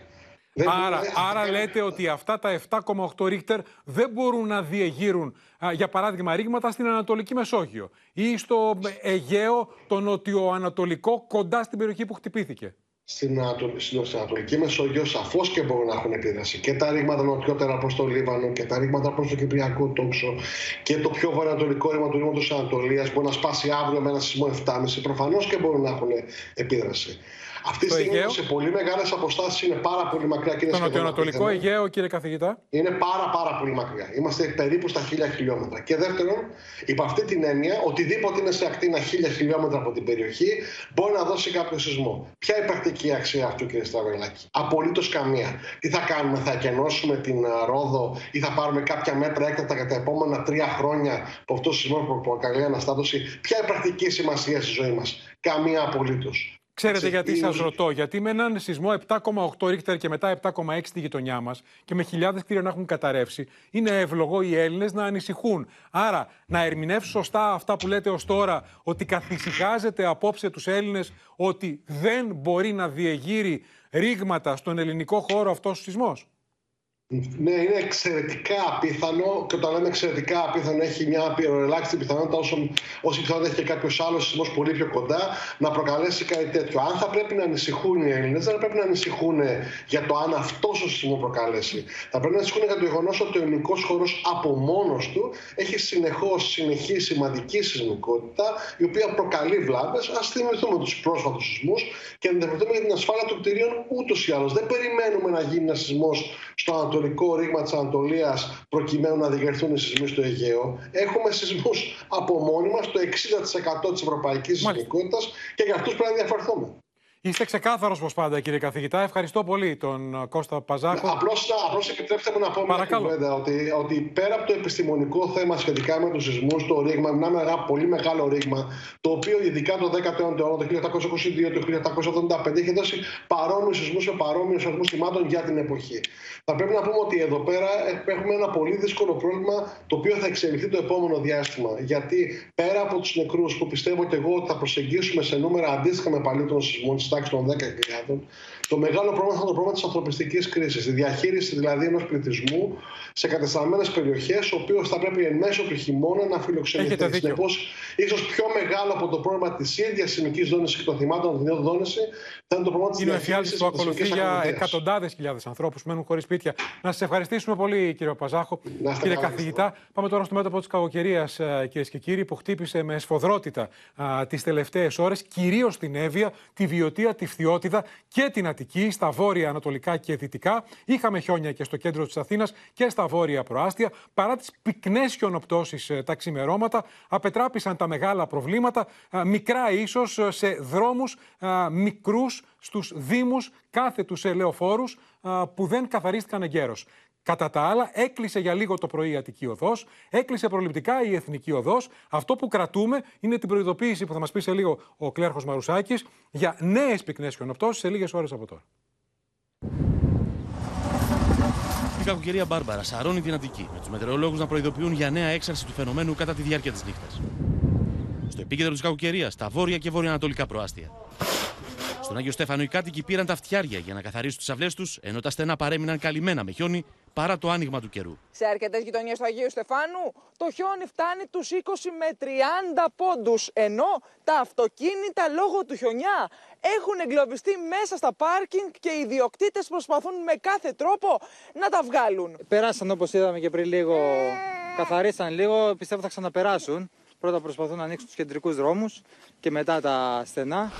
Άρα, άρα λέτε ότι αυτά τα 7,8 ρίχτερ δεν μπορούν να διεγείρουν, για παράδειγμα, ρήγματα στην Ανατολική Μεσόγειο ή στο Αιγαίο, το νοτιοανατολικό, κοντά στην περιοχή που χτυπήθηκε. Στην, Ανατολική Μεσόγειο σαφώς και μπορούν να έχουν επίδραση και τα ρήγματα νοτιότερα προς το Λίβανο και τα ρήγματα προς το Κυπριακό τόξο και το πιο βορειοανατολικό ρήγμα του ρήγματος Ανατολίας μπορεί να σπάσει αύριο με ένα σεισμό 7,5. Προφανώς και μπορούν να έχουν επίδραση. Αυτή τη στιγμή Αιγαίο. σε πολύ μεγάλες αποστάσεις είναι πάρα πολύ μακριά. Και το νοτιοανατολικό Αιγαίο, κύριε καθηγητά. Είναι πάρα, πάρα πολύ μακριά. Είμαστε περίπου στα χίλια χιλιόμετρα. Και δεύτερον, υπό αυτή την έννοια, οτιδήποτε είναι σε ακτίνα χίλια χιλιόμετρα από την περιοχή μπορεί να δώσει κάποιο σεισμό. Ποια είναι η πρακτική αξία αυτού, κύριε Στραβελάκη. Απολύτως καμία. Τι θα κάνουμε, θα εκενώσουμε την Ρόδο ή θα πάρουμε κάποια μέτρα έκτατα για τα επόμενα τρία χρόνια που αυτό ο σεισμό προκαλεί αναστάτωση; Ποια είναι η πρακτική σημασία στη ζωή μας; Καμία απολύτως. Ξέρετε γιατί σας ρωτώ, Γιατί με έναν σεισμό 7,8 ρίχτερ και μετά 7,6 στη γειτονιά μας και με χιλιάδες κτίρια να έχουν καταρρεύσει, είναι εύλογο οι Έλληνες να ανησυχούν. Άρα, να ερμηνεύσω σωστά αυτά που λέτε ως τώρα, ότι καθησυχάζετε απόψε τους Έλληνες ότι δεν μπορεί να διεγείρει ρήγματα στον ελληνικό χώρο αυτός ο σεισμός; Ναι, είναι εξαιρετικά απίθανο και όταν λέμε εξαιρετικά απίθανο έχει μια ελάχιστη πιθανότητα όσο, όσο πιθανότητα έχει και κάποιος άλλος σεισμός πολύ πιο κοντά να προκαλέσει κάτι τέτοιο. Αν θα πρέπει να ανησυχούν οι Έλληνες, δεν θα πρέπει να ανησυχούν για το αν αυτός ο σεισμό προκαλέσει. Θα πρέπει να ανησυχούν για το γεγονός ότι ο ελληνικός χώρος από μόνος του έχει συνεχώς συνεχή σημαντική σεισμικότητα η οποία προκαλεί βλάβες. Α θυμηθούμε τους πρόσφατους σεισμούς και να για την ασφάλεια των κτηρίων ούτως ή άλλως. Δεν περιμένουμε να γίνει ένας σεισμός στο Ανατολικό ανατολικό ρήγμα της Ανατολίας προκειμένου να διηγερθούν οι σεισμοί στο Αιγαίο. Έχουμε σεισμούς από μόνοι μας, το 60% της ευρωπαϊκής σεισμικότητας και για αυτούς πρέπει να διαφερθούμε. Είστε ξεκάθαρος όπω πάντα, κύριε καθηγητά. Ευχαριστώ πολύ τον Κώστα Παζάκο. Απλώς απλώς επιτρέψτε μου να πω μια κουβέντα ότι, ότι πέρα από το επιστημονικό θέμα σχετικά με τους σεισμούς, το ρήγμα, είναι ένα πολύ μεγάλο ρήγμα, το οποίο ειδικά το 19ο αιώνα, το 1822, το 1875, έχει δώσει παρόμοιους σεισμούς και παρόμοιους αριθμού θυμάτων για την εποχή. Θα πρέπει να πούμε ότι εδώ πέρα έχουμε ένα πολύ δύσκολο πρόβλημα το οποίο θα εξελιχθεί το επόμενο διάστημα. Γιατί πέρα από τους νεκρούς που πιστεύω και εγώ ότι θα προσεγγίσουμε σε νούμερα αντίστοιχα με παλιότερων σεισμών τη τάξη των 10.000, το μεγάλο πρόβλημα θα είναι το πρόβλημα της ανθρωπιστικής κρίσης. Η διαχείριση δηλαδή ενός πληθυσμού σε κατεστραμμένες περιοχές, ο οποίος θα πρέπει εν μέσω του χειμώνα να φιλοξενηθεί. Συνεπώς, ίσως πιο μεγάλο από το πρόβλημα της ίδιας σημική δόνησης και των θυμάτων την δόνηση θα είναι το πρόβλημα της διαχείριση. Είναι ο που ακολουθεί για εκατοντάδες χιλιάδες ανθρώπους που μένουν χωρίς σπίτια. Να σας ευχαριστήσουμε πολύ, κύριε Παζάχο. Κύριε καθηγητά, πάμε τώρα στο μέτωπο της κακοκαιρίας, ε, κυρίες και κύριοι, που χτύπησε με σφοδρότητα τις τελευταίες ώρες, κυρίως την Εύβοια, τη Βιωτία, τη Φθιώτιδα και την Αττική, στα βόρεια, ανατολικά και δυτικά. Είχαμε χιόνια και στο κέντρο της Αθήνας και στα βόρεια προάστια. Παρά τις πυκνές χιονοπτώσεις ε, τα ξημερώματα, απετράπησαν τα μεγάλα προβλήματα, μικρά ίσως σε δρόμους μικρούς στους Δήμους κάθε τους ελαιοφόρους που δεν καθαρίστηκαν εγκαίρως. Κατά τα άλλα, έκλεισε για λίγο το πρωί η Αττική Οδός, έκλεισε προληπτικά η Εθνική Οδός. Αυτό που κρατούμε είναι την προειδοποίηση που θα μας πει σε λίγο ο Κλέρχος Μαρουσάκης για νέες πυκνές χιονοπτώσεις σε λίγες ώρες από τώρα. Η κακοκαιρία Μπάρμπαρα σαρώνει την Αττική, με τους μετεωρολόγους να προειδοποιούν για νέα έξαρση του φαινομένου κατά τη διάρκεια της νύχτας. Στο επίκεντρο της κακοκαιρίας, τα βόρεια και βορειοανατολικά προάστια. Στον Άγιο Στέφανο οι κάτοικοι πήραν τα φτιάρια για να καθαρίσουν τις αυλές τους, ενώ τα στενά παρέμειναν καλυμμένα με χιόνι παρά το άνοιγμα του καιρού. Σε αρκετές γειτονιές του Αγίου Στεφάνου το χιόνι φτάνει τους 20 με 30 πόντους. Ενώ τα αυτοκίνητα λόγω του χιονιά έχουν εγκλωβιστεί μέσα στα πάρκινγκ και οι ιδιοκτήτες προσπαθούν με κάθε τρόπο να τα βγάλουν. Περάσαν όπως είδαμε και πριν λίγο, καθαρίσαν λίγο, πιστεύω θα ξαναπεράσουν. Πρώτα προσπαθούν να ανοίξουν τους κεντρικούς δρόμους και μετά τα στενά.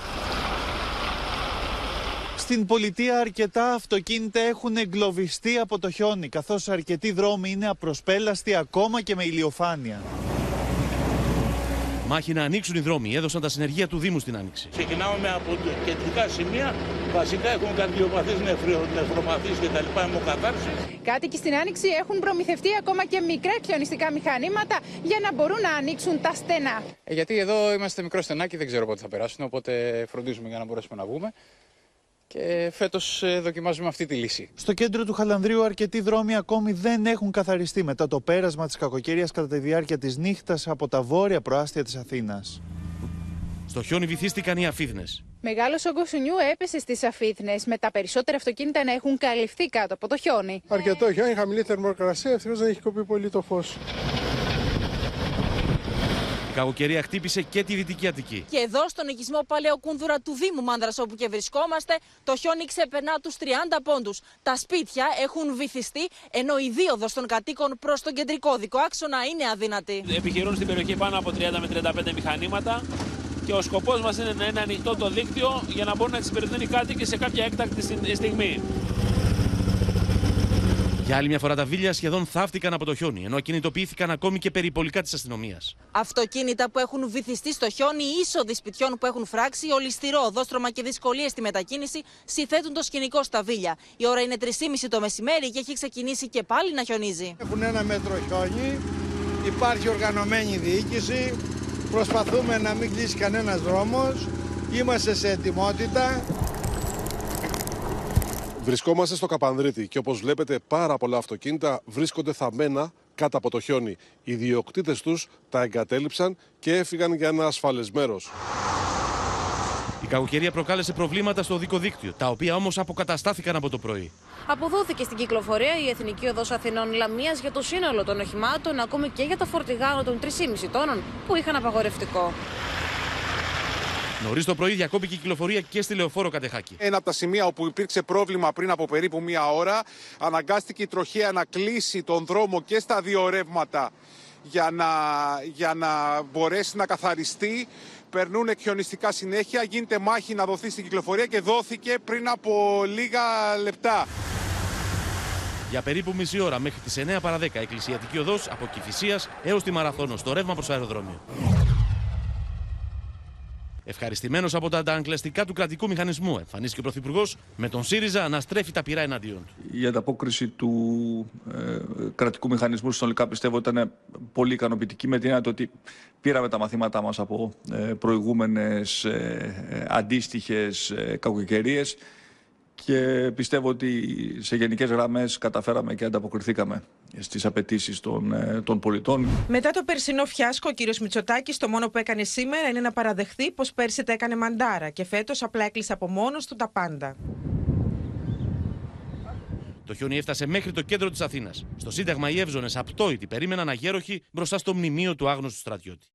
Στην πολιτεία αρκετά αυτοκίνητα έχουν εγκλωβιστεί από το χιόνι, καθώς αρκετοί δρόμοι είναι απροσπέλαστοι ακόμα και με ηλιοφάνεια. Μάχη να ανοίξουν οι δρόμοι έδωσαν τα συνεργεία του Δήμου στην Άνοιξη. Ξεκινάμε από κεντρικά σημεία. Βασικά έχουν καρδιοπαθεί, νεφροπαθεί κτλ. Αιμοκατάρσεις. Κάτοικοι στην Άνοιξη έχουν προμηθευτεί ακόμα και μικρά χιονιστικά μηχανήματα για να μπορούν να ανοίξουν τα στενά. Ε, γιατί εδώ είμαστε μικρό στενάκι, δεν ξέρω πότε θα περάσουν. Οπότε φροντίζουμε για να μπορέσουμε να βγούμε και φέτος ε, δοκιμάζουμε αυτή τη λύση. Στο κέντρο του Χαλανδρίου, αρκετοί δρόμοι ακόμη δεν έχουν καθαριστεί μετά το πέρασμα της κακοκαιρίας κατά τη διάρκεια της νύχτας από τα βόρεια προάστια της Αθήνας. Στο χιόνι βυθίστηκαν οι αφίδνε. Μεγάλος όγκο σουνιού έπεσε στις αφήθνε, με τα περισσότερα αυτοκίνητα να έχουν καλυφθεί κάτω από το χιόνι. Αρκετό χιόνι, χαμηλή θερμοκρασία, ευτυχώς δεν έχει κοπεί πολύ το φως. Η κακοκαιρία χτύπησε και τη Δυτική Αττική. Και εδώ στον οικισμό Παλαιοκούνδουρα του Δήμου Μάνδρας, όπου και βρισκόμαστε, το χιόνι ξεπερνά τους 30 πόντους. Τα σπίτια έχουν βυθιστεί, ενώ η δίωδο των κατοίκων προς τον κεντρικό δικό άξονα είναι αδύνατη. Επιχειρούν στην περιοχή πάνω από 30 με 35 μηχανήματα και ο σκοπός μας είναι να είναι ανοιχτό το δίκτυο για να μπορούν να εξυπηρετούν οι κάτοικοι σε κάποια έκτακτη στιγμή. Για άλλη μια φορά τα βίλια σχεδόν θαύτηκαν από το χιόνι, ενώ κινητοποιήθηκαν ακόμη και περιπολικά της αστυνομίας. Αυτοκίνητα που έχουν βυθιστεί στο χιόνι, είσοδοι σπιτιών που έχουν φράξει, ολιστηρό, οδόστρωμα και δυσκολίες στη μετακίνηση συθέτουν το σκηνικό στα βίλια. Η ώρα είναι 3.30 το μεσημέρι και έχει ξεκινήσει και πάλι να χιονίζει. Έχουν ένα μέτρο χιόνι, υπάρχει οργανωμένη διοίκηση, προσπαθούμε να μην κλείσει κανένας δρόμος, είμαστε σε ετοιμότητα. Βρισκόμαστε στο Καπανδρίτη και όπως βλέπετε πάρα πολλά αυτοκίνητα βρίσκονται θαμμένα κάτω από το χιόνι. Οι διοκτήτες τους τα εγκατέλειψαν και έφυγαν για ένα ασφαλές μέρος. Η κακοκαιρία προκάλεσε προβλήματα στο οδικό δίκτυο, τα οποία όμως αποκαταστάθηκαν από το πρωί. Αποδόθηκε στην κυκλοφορία η Εθνική Οδός Αθηνών Λαμίας για το σύνολο των οχημάτων, ακόμη και για τα φορτηγά των 3,5 τόνων που είχαν απαγορευτικό. Νωρίς το πρωί διακόπηκε η κυκλοφορία και στη λεωφόρο Κατεχάκη. Ένα από τα σημεία όπου υπήρξε πρόβλημα πριν από περίπου μία ώρα, αναγκάστηκε η τροχέα να κλείσει τον δρόμο και στα δύο ρεύματα για να, για να μπορέσει να καθαριστεί. Περνούν εκχιονιστικά συνέχεια, γίνεται μάχη να δοθεί στην κυκλοφορία και δόθηκε πριν από λίγα λεπτά. Για περίπου μισή ώρα μέχρι τις 9 παρα 10 εκκλησιατική οδός από Κηφισίας έως τη Μαραθώνο στο ρεύμα προς αεροδρόμιο. Ευχαριστημένος από τα ανταγκλαστικά του κρατικού μηχανισμού, εμφανίστηκε ο Πρωθυπουργός με τον ΣΥΡΙΖΑ να στρέφει τα πυρά εναντίον του. Η ανταπόκριση του ε, κρατικού μηχανισμού συνολικά πιστεύω ήταν πολύ ικανοποιητική με την έννοια ότι πήραμε τα μαθήματά μας από ε, προηγούμενες ε, αντίστοιχες ε, κακοκαιρίες και πιστεύω ότι σε γενικές γραμμές καταφέραμε και ανταποκριθήκαμε στις απαιτήσεις των, ε, των πολιτών. Μετά το περσινό φιάσκο, ο κύριος Μητσοτάκης το μόνο που έκανε σήμερα είναι να παραδεχθεί πως πέρσι τα έκανε μαντάρα και φέτος απλά έκλεισε από μόνος του τα πάντα. Το χιόνι έφτασε μέχρι το κέντρο της Αθήνας. Στο Σύνταγμα οι Εύζωνες απτόητοι περίμεναν αγέροχοι μπροστά στο μνημείο του άγνωστου στρατιώτη.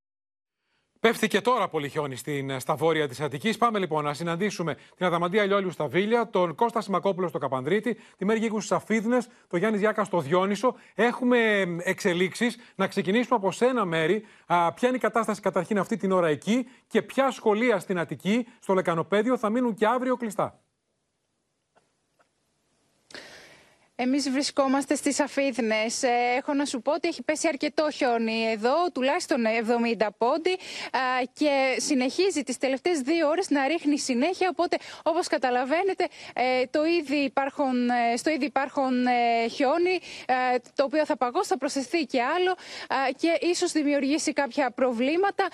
Πέφτει και τώρα πολύ χιόνι στην, στα βόρεια της Αττικής. Πάμε λοιπόν να συναντήσουμε την Αδαμαντία Λιόλιου στα Βίλια, τον Κώστα Σιμακόπουλο στο Καπανδρίτη, τη Μέρη Γίκου στις Αφίδνες, τον Γιάννη Διάκα στο Διόνυσο. Έχουμε εξελίξεις. Να ξεκινήσουμε από σένα, Μέρη. Α, ποια είναι η κατάσταση καταρχήν αυτή την ώρα εκεί και ποια σχολεία στην Αττική, στο Λεκανοπέδιο, θα μείνουν και αύριο κλειστά. Εμείς βρισκόμαστε στις Αφίδνε. Ε, έχω να σου πω ότι έχει πέσει αρκετό χιόνι εδώ, τουλάχιστον 70 πόντι και συνεχίζει τις τελευταίες δύο ώρες να ρίχνει συνέχεια. Οπότε, όπως καταλαβαίνετε, ε, το ήδη υπάρχουν, ε, στο ήδη υπάρχουν χιόνι, το οποίο θα παγώσει, θα προσθεθεί και άλλο και ίσως δημιουργήσει κάποια προβλήματα.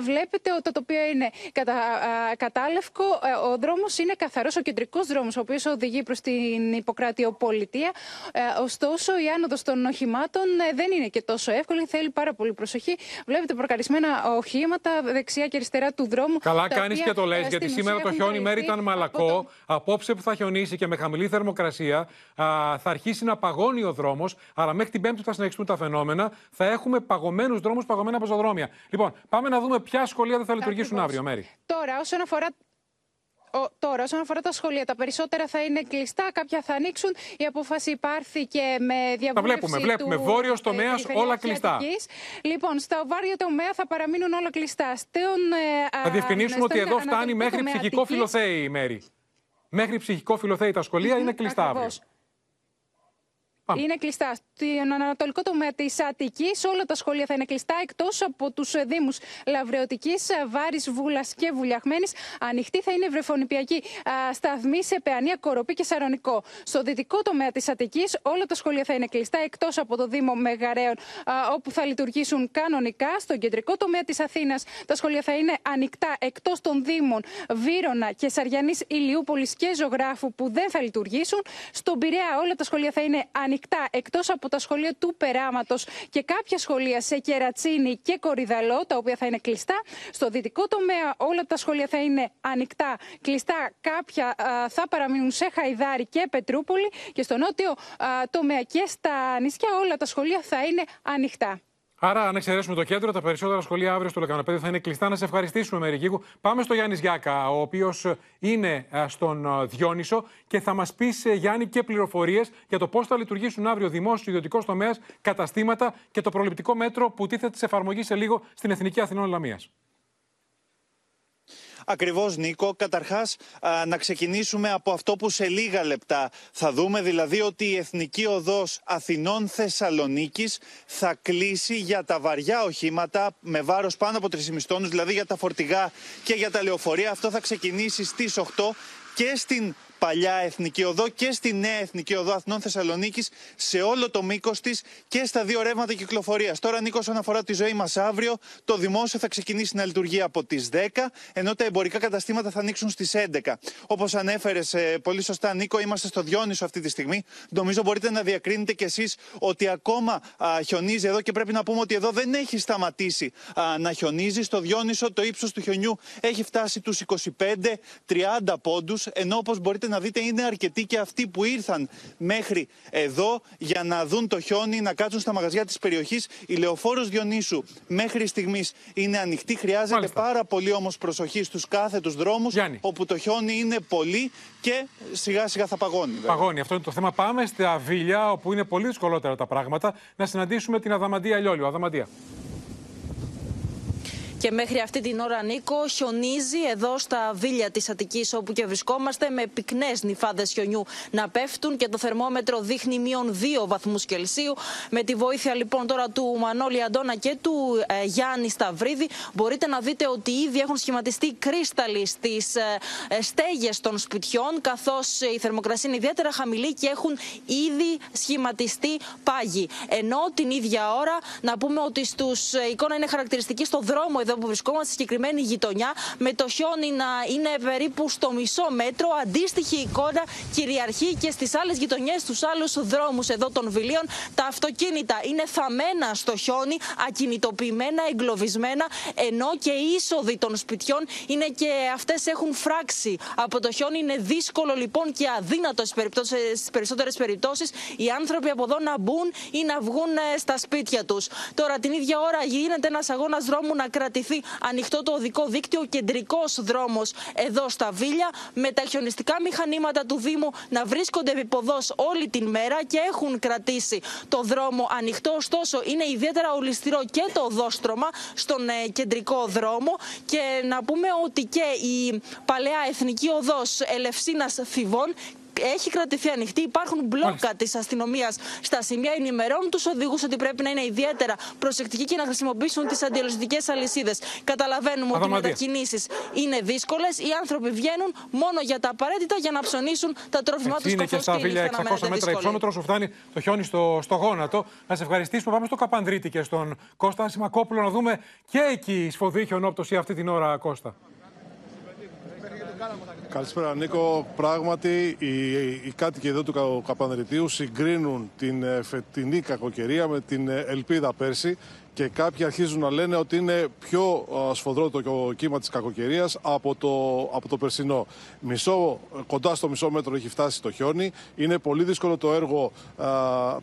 Βλέπετε ότι το τοπίο είναι κατα, κατάλευκο. Ο δρόμος είναι καθαρός, ο κεντρικός δρόμος, ο οποίος οδηγεί προς την Υποκράτειο Πολιτεία Ιταλία. Ε, ωστόσο, η άνοδος των οχημάτων ε, δεν είναι και τόσο εύκολη. Θέλει πάρα πολύ προσοχή. Βλέπετε προκαρισμένα οχήματα δεξιά και αριστερά του δρόμου. Καλά τα κάνεις οποία, και το λες, ε, γιατί στην σήμερα ουσία το έχουν χιόνι μέρη καλυφθεί ήταν μαλακό. Απόψε που θα χιονίσει και με χαμηλή θερμοκρασία α, θα αρχίσει να παγώνει ο δρόμος. Άρα μέχρι την Πέμπτη που θα συνεχιστούν τα φαινόμενα θα έχουμε παγωμένους δρόμους, παγωμένα πεζοδρόμια. Λοιπόν, πάμε να δούμε ποια σχολεία δεν θα λειτουργήσουν Ακριβώς. αύριο, Μέρη. Τώρα, όσον αφορά ο, τώρα, όσον αφορά τα σχολεία, τα περισσότερα θα είναι κλειστά, κάποια θα ανοίξουν. Η απόφαση υπάρχει και με διαβούλευση βλέπουμε, βλέπουμε. του, Βόρειος ε, τομέας, Περιφερειάρχη όλα κλειστά. Αττικής. Λοιπόν, στα βάρια τομέα θα παραμείνουν όλα κλειστά. Στον, ε, Θα α, διευκρινίσουμε στον ότι εδώ φτάνει ανατολικό μέχρι τομέα ψυχικό Αττικής. φιλοθέη η Μέρη. Μέχρι ψυχικό φιλοθέη τα σχολεία είναι κλειστά αύριο. Ακριβώς. Είναι κλειστά. Στον ανατολικό τομέα της Αττικής, όλα τα σχολεία θα είναι κλειστά εκτός από τους Δήμους Λαυρεωτική, Βάρης, Βούλας και Βουλιαχμένη. Ανοιχτή θα είναι η βρεφονιπιακή α, σταθμή σε Παιανία, Κοροπή και Σαρονικό. Στο δυτικό τομέα της Αττικής, όλα τα σχολεία θα είναι κλειστά εκτός από το Δήμο Μεγαρέων, α, όπου θα λειτουργήσουν κανονικά. Στον κεντρικό τομέα της Αθήνας, τα σχολεία θα είναι ανοιχτά εκτός των Δήμων Βύρονα και Σαριανής Ηλιούπολης και Ζωγράφου, που δεν θα λειτουργήσουν. Στον Πειραιά, όλα τα σχολεία θα είναι ανοιχτά εκτός από τα σχολεία του Περάματος και κάποια σχολεία σε Κερατσίνη και Κορυδαλό, τα οποία θα είναι κλειστά. Στο δυτικό τομέα, όλα τα σχολεία θα είναι ανοιχτά, κλειστά. Κάποια α, θα παραμείνουν σε Χαϊδάρη και Πετρούπολη. Και στο νότιο α, τομέα και στα νησιά, όλα τα σχολεία θα είναι ανοιχτά. Άρα, αν εξαιρέσουμε το κέντρο, τα περισσότερα σχολεία αύριο στο Λεκανοπέδιο θα είναι κλειστά. Να σε ευχαριστήσουμε, Μερικίκου. Πάμε στο Γιάννης Γιάκα, ο οποίος είναι ε, στον ε, Διόνυσο και θα μας πει, ε, Γιάννη, και πληροφορίες για το πώς θα λειτουργήσουν αύριο δημόσιος ιδιωτικός τομέας, καταστήματα και το προληπτικό μέτρο που τίθεται σε εφαρμογής σε λίγο στην Εθνική Αθηνών Λαμίας. Ακριβώς, Νίκο. Καταρχάς, να ξεκινήσουμε από αυτό που σε λίγα λεπτά θα δούμε, δηλαδή ότι η Εθνική Οδός Αθηνών Θεσσαλονίκης θα κλείσει για τα βαριά οχήματα με βάρος πάνω από 3,5 τόνους, δηλαδή για τα φορτηγά και για τα λεωφορεία. Αυτό θα ξεκινήσει στις 8 και στην παλιά Εθνική Οδό και στη νέα Εθνική Οδό Αθηνών Θεσσαλονίκης σε όλο το μήκος της και στα δύο ρεύματα κυκλοφορίας. Τώρα, Νίκος, όσον αφορά τη ζωή μας αύριο, το δημόσιο θα ξεκινήσει να λειτουργεί από τις 10, ενώ τα εμπορικά καταστήματα θα ανοίξουν στις 11. Όπως ανέφερες πολύ σωστά, Νίκο, είμαστε στο Διόνυσο αυτή τη στιγμή. Νομίζω μπορείτε να διακρίνετε κι εσείς ότι ακόμα α, χιονίζει εδώ και πρέπει να πούμε ότι εδώ δεν έχει σταματήσει α, να χιονίζει. Στο Διόνυσο το ύψος του χιονιού έχει φτάσει τους 25-30 πόντους, ενώ όπως μπορείτε να δείτε είναι αρκετοί και αυτοί που ήρθαν μέχρι εδώ για να δουν το χιόνι, να κάτσουν στα μαγαζιά της περιοχής. Η Λεωφόρος Διονύσου μέχρι στιγμής είναι ανοιχτή. Χρειάζεται Μάλιστα. πάρα πολύ όμως προσοχή στους κάθετους δρόμους, όπου το χιόνι είναι πολύ και σιγά σιγά θα παγώνει. βέβαια. Παγώνει, αυτό είναι το θέμα. Πάμε στα Βίλια, όπου είναι πολύ δυσκολότερα τα πράγματα, να συναντήσουμε την Αδαμαντία Λιόλιο. Αδαμαντία. Και μέχρι αυτή την ώρα, Νίκο, χιονίζει εδώ στα βίλια της Αττικής όπου και βρισκόμαστε με πυκνές νυφάδες χιονιού να πέφτουν και το θερμόμετρο δείχνει μείον 2 βαθμούς Κελσίου. Με τη βοήθεια λοιπόν τώρα του Μανώλη Αντώνα και του ε, Γιάννη Σταυρίδη, μπορείτε να δείτε ότι ήδη έχουν σχηματιστεί κρίσταλοι στις ε, στέγες των σπιτιών, καθώς η θερμοκρασία είναι ιδιαίτερα χαμηλή και έχουν ήδη σχηματιστεί πάγοι. Ενώ την ίδια ώρα να πούμε ότι στους, η εικόνα είναι χαρακτηριστική στο δρόμο εδώ που βρισκόμαστε, στη συγκεκριμένη γειτονιά, με το χιόνι να είναι περίπου στο μισό μέτρο. Αντίστοιχη εικόνα κυριαρχεί και στις άλλες γειτονιές, στους άλλους δρόμους εδώ των βιλίων. Τα αυτοκίνητα είναι θαμμένα στο χιόνι, ακινητοποιημένα, εγκλωβισμένα, ενώ και οι είσοδοι των σπιτιών είναι και αυτές έχουν φράξει από το χιόνι. Είναι δύσκολο λοιπόν και αδύνατο στις περισσότερες περιπτώσεις οι άνθρωποι από εδώ να μπουν ή να βγουν ε, στα σπίτια τους. Τώρα την ίδια ώρα γίνεται ένας αγώνας δρόμου να κρατηθεί ανοιχτό το οδικό δίκτυο, κεντρικός δρόμος εδώ στα Βίλια, με τα χιονιστικά μηχανήματα του Δήμου να βρίσκονται επιποδός όλη την μέρα και έχουν κρατήσει το δρόμο ανοιχτό. Ωστόσο, είναι ιδιαίτερα ολιστηρό και το οδόστρωμα στον ε, κεντρικό δρόμο. Και να πούμε ότι και η παλαιά εθνική οδός Ελευσίνας Θηβών έχει κρατηθεί ανοιχτή. Υπάρχουν μπλόκα της αστυνομίας στα σημεία. Ενημερώνουν τους οδηγούς ότι πρέπει να είναι ιδιαίτερα προσεκτικοί και να χρησιμοποιήσουν τις αντιολιστικέ αλυσίδες. Καταλαβαίνουμε ότι οι Αδαμαντία. μετακινήσει είναι δύσκολες. Οι άνθρωποι βγαίνουν μόνο για τα απαραίτητα για να ψωνίσουν τα τρόφιμά τους. είναι και στα Βίλια 600 μέτρα υψόμετρο, σου φτάνει το χιόνι στο, στο γόνατο. Να σε ευχαριστήσουμε. Πάμε στο Καπανδρίτη και στον Κώστα Σιμακόπουλο να δούμε και εκεί η σφοδρή χιονόπτωση αυτή την ώρα, Κώστα. Καλησπέρα Νίκο. Πράγματι οι, οι κάτοικοι εδώ του Καπανδριτίου συγκρίνουν την ε, φετινή κακοκαιρία με την ε, ελπίδα πέρσι και κάποιοι αρχίζουν να λένε ότι είναι πιο σφοδρό το κύμα της κακοκαιρίας από το, από το περσινό. Μισό, κοντά στο μισό μέτρο έχει φτάσει το χιόνι. Είναι πολύ δύσκολο το έργο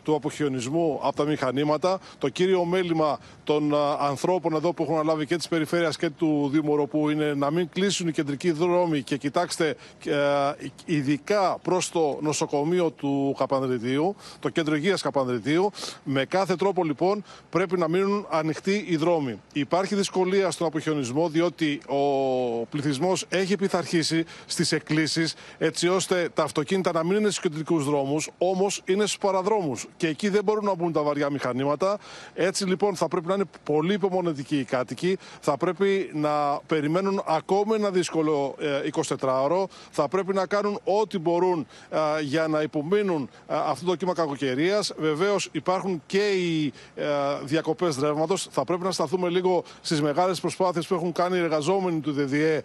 του αποχιονισμού από τα μηχανήματα. Το κύριο μέλημα των ανθρώπων εδώ που έχουν αναλάβει και της περιφέρειας και του Δήμου Ροπού είναι να μην κλείσουν οι κεντρικοί δρόμοι και κοιτάξτε ειδικά προς το νοσοκομείο του Καπανδριτίου, το κέντρο υγείας Καπανδριτίου. Με κάθε τρόπο λοιπόν πρέπει να μείνουν ανοιχτοί οι δρόμοι. Υπάρχει δυσκολία στον αποχιονισμό διότι ο πληθυσμός έχει πειθαρχήσει στις εκκλήσεις έτσι ώστε τα αυτοκίνητα να μην είναι στους κεντρικούς δρόμους, όμως είναι στους παραδρόμους. Και εκεί δεν μπορούν να μπουν τα βαριά μηχανήματα. Έτσι λοιπόν θα πρέπει να είναι πολύ υπομονετικοί οι κάτοικοι. Θα πρέπει να περιμένουν ακόμη ένα δύσκολο 24ωρο. Ε, θα πρέπει να κάνουν ό,τι μπορούν ε, για να υπομείνουν ε, αυτό το κύμα κακοκαιρίας. Βεβαίως υπάρχουν και οι διακοπές ρεύματος. Θα πρέπει να σταθούμε λίγο στις μεγάλες προσπάθειες που έχουν κάνει οι εργαζόμενοι του ΔΔΕ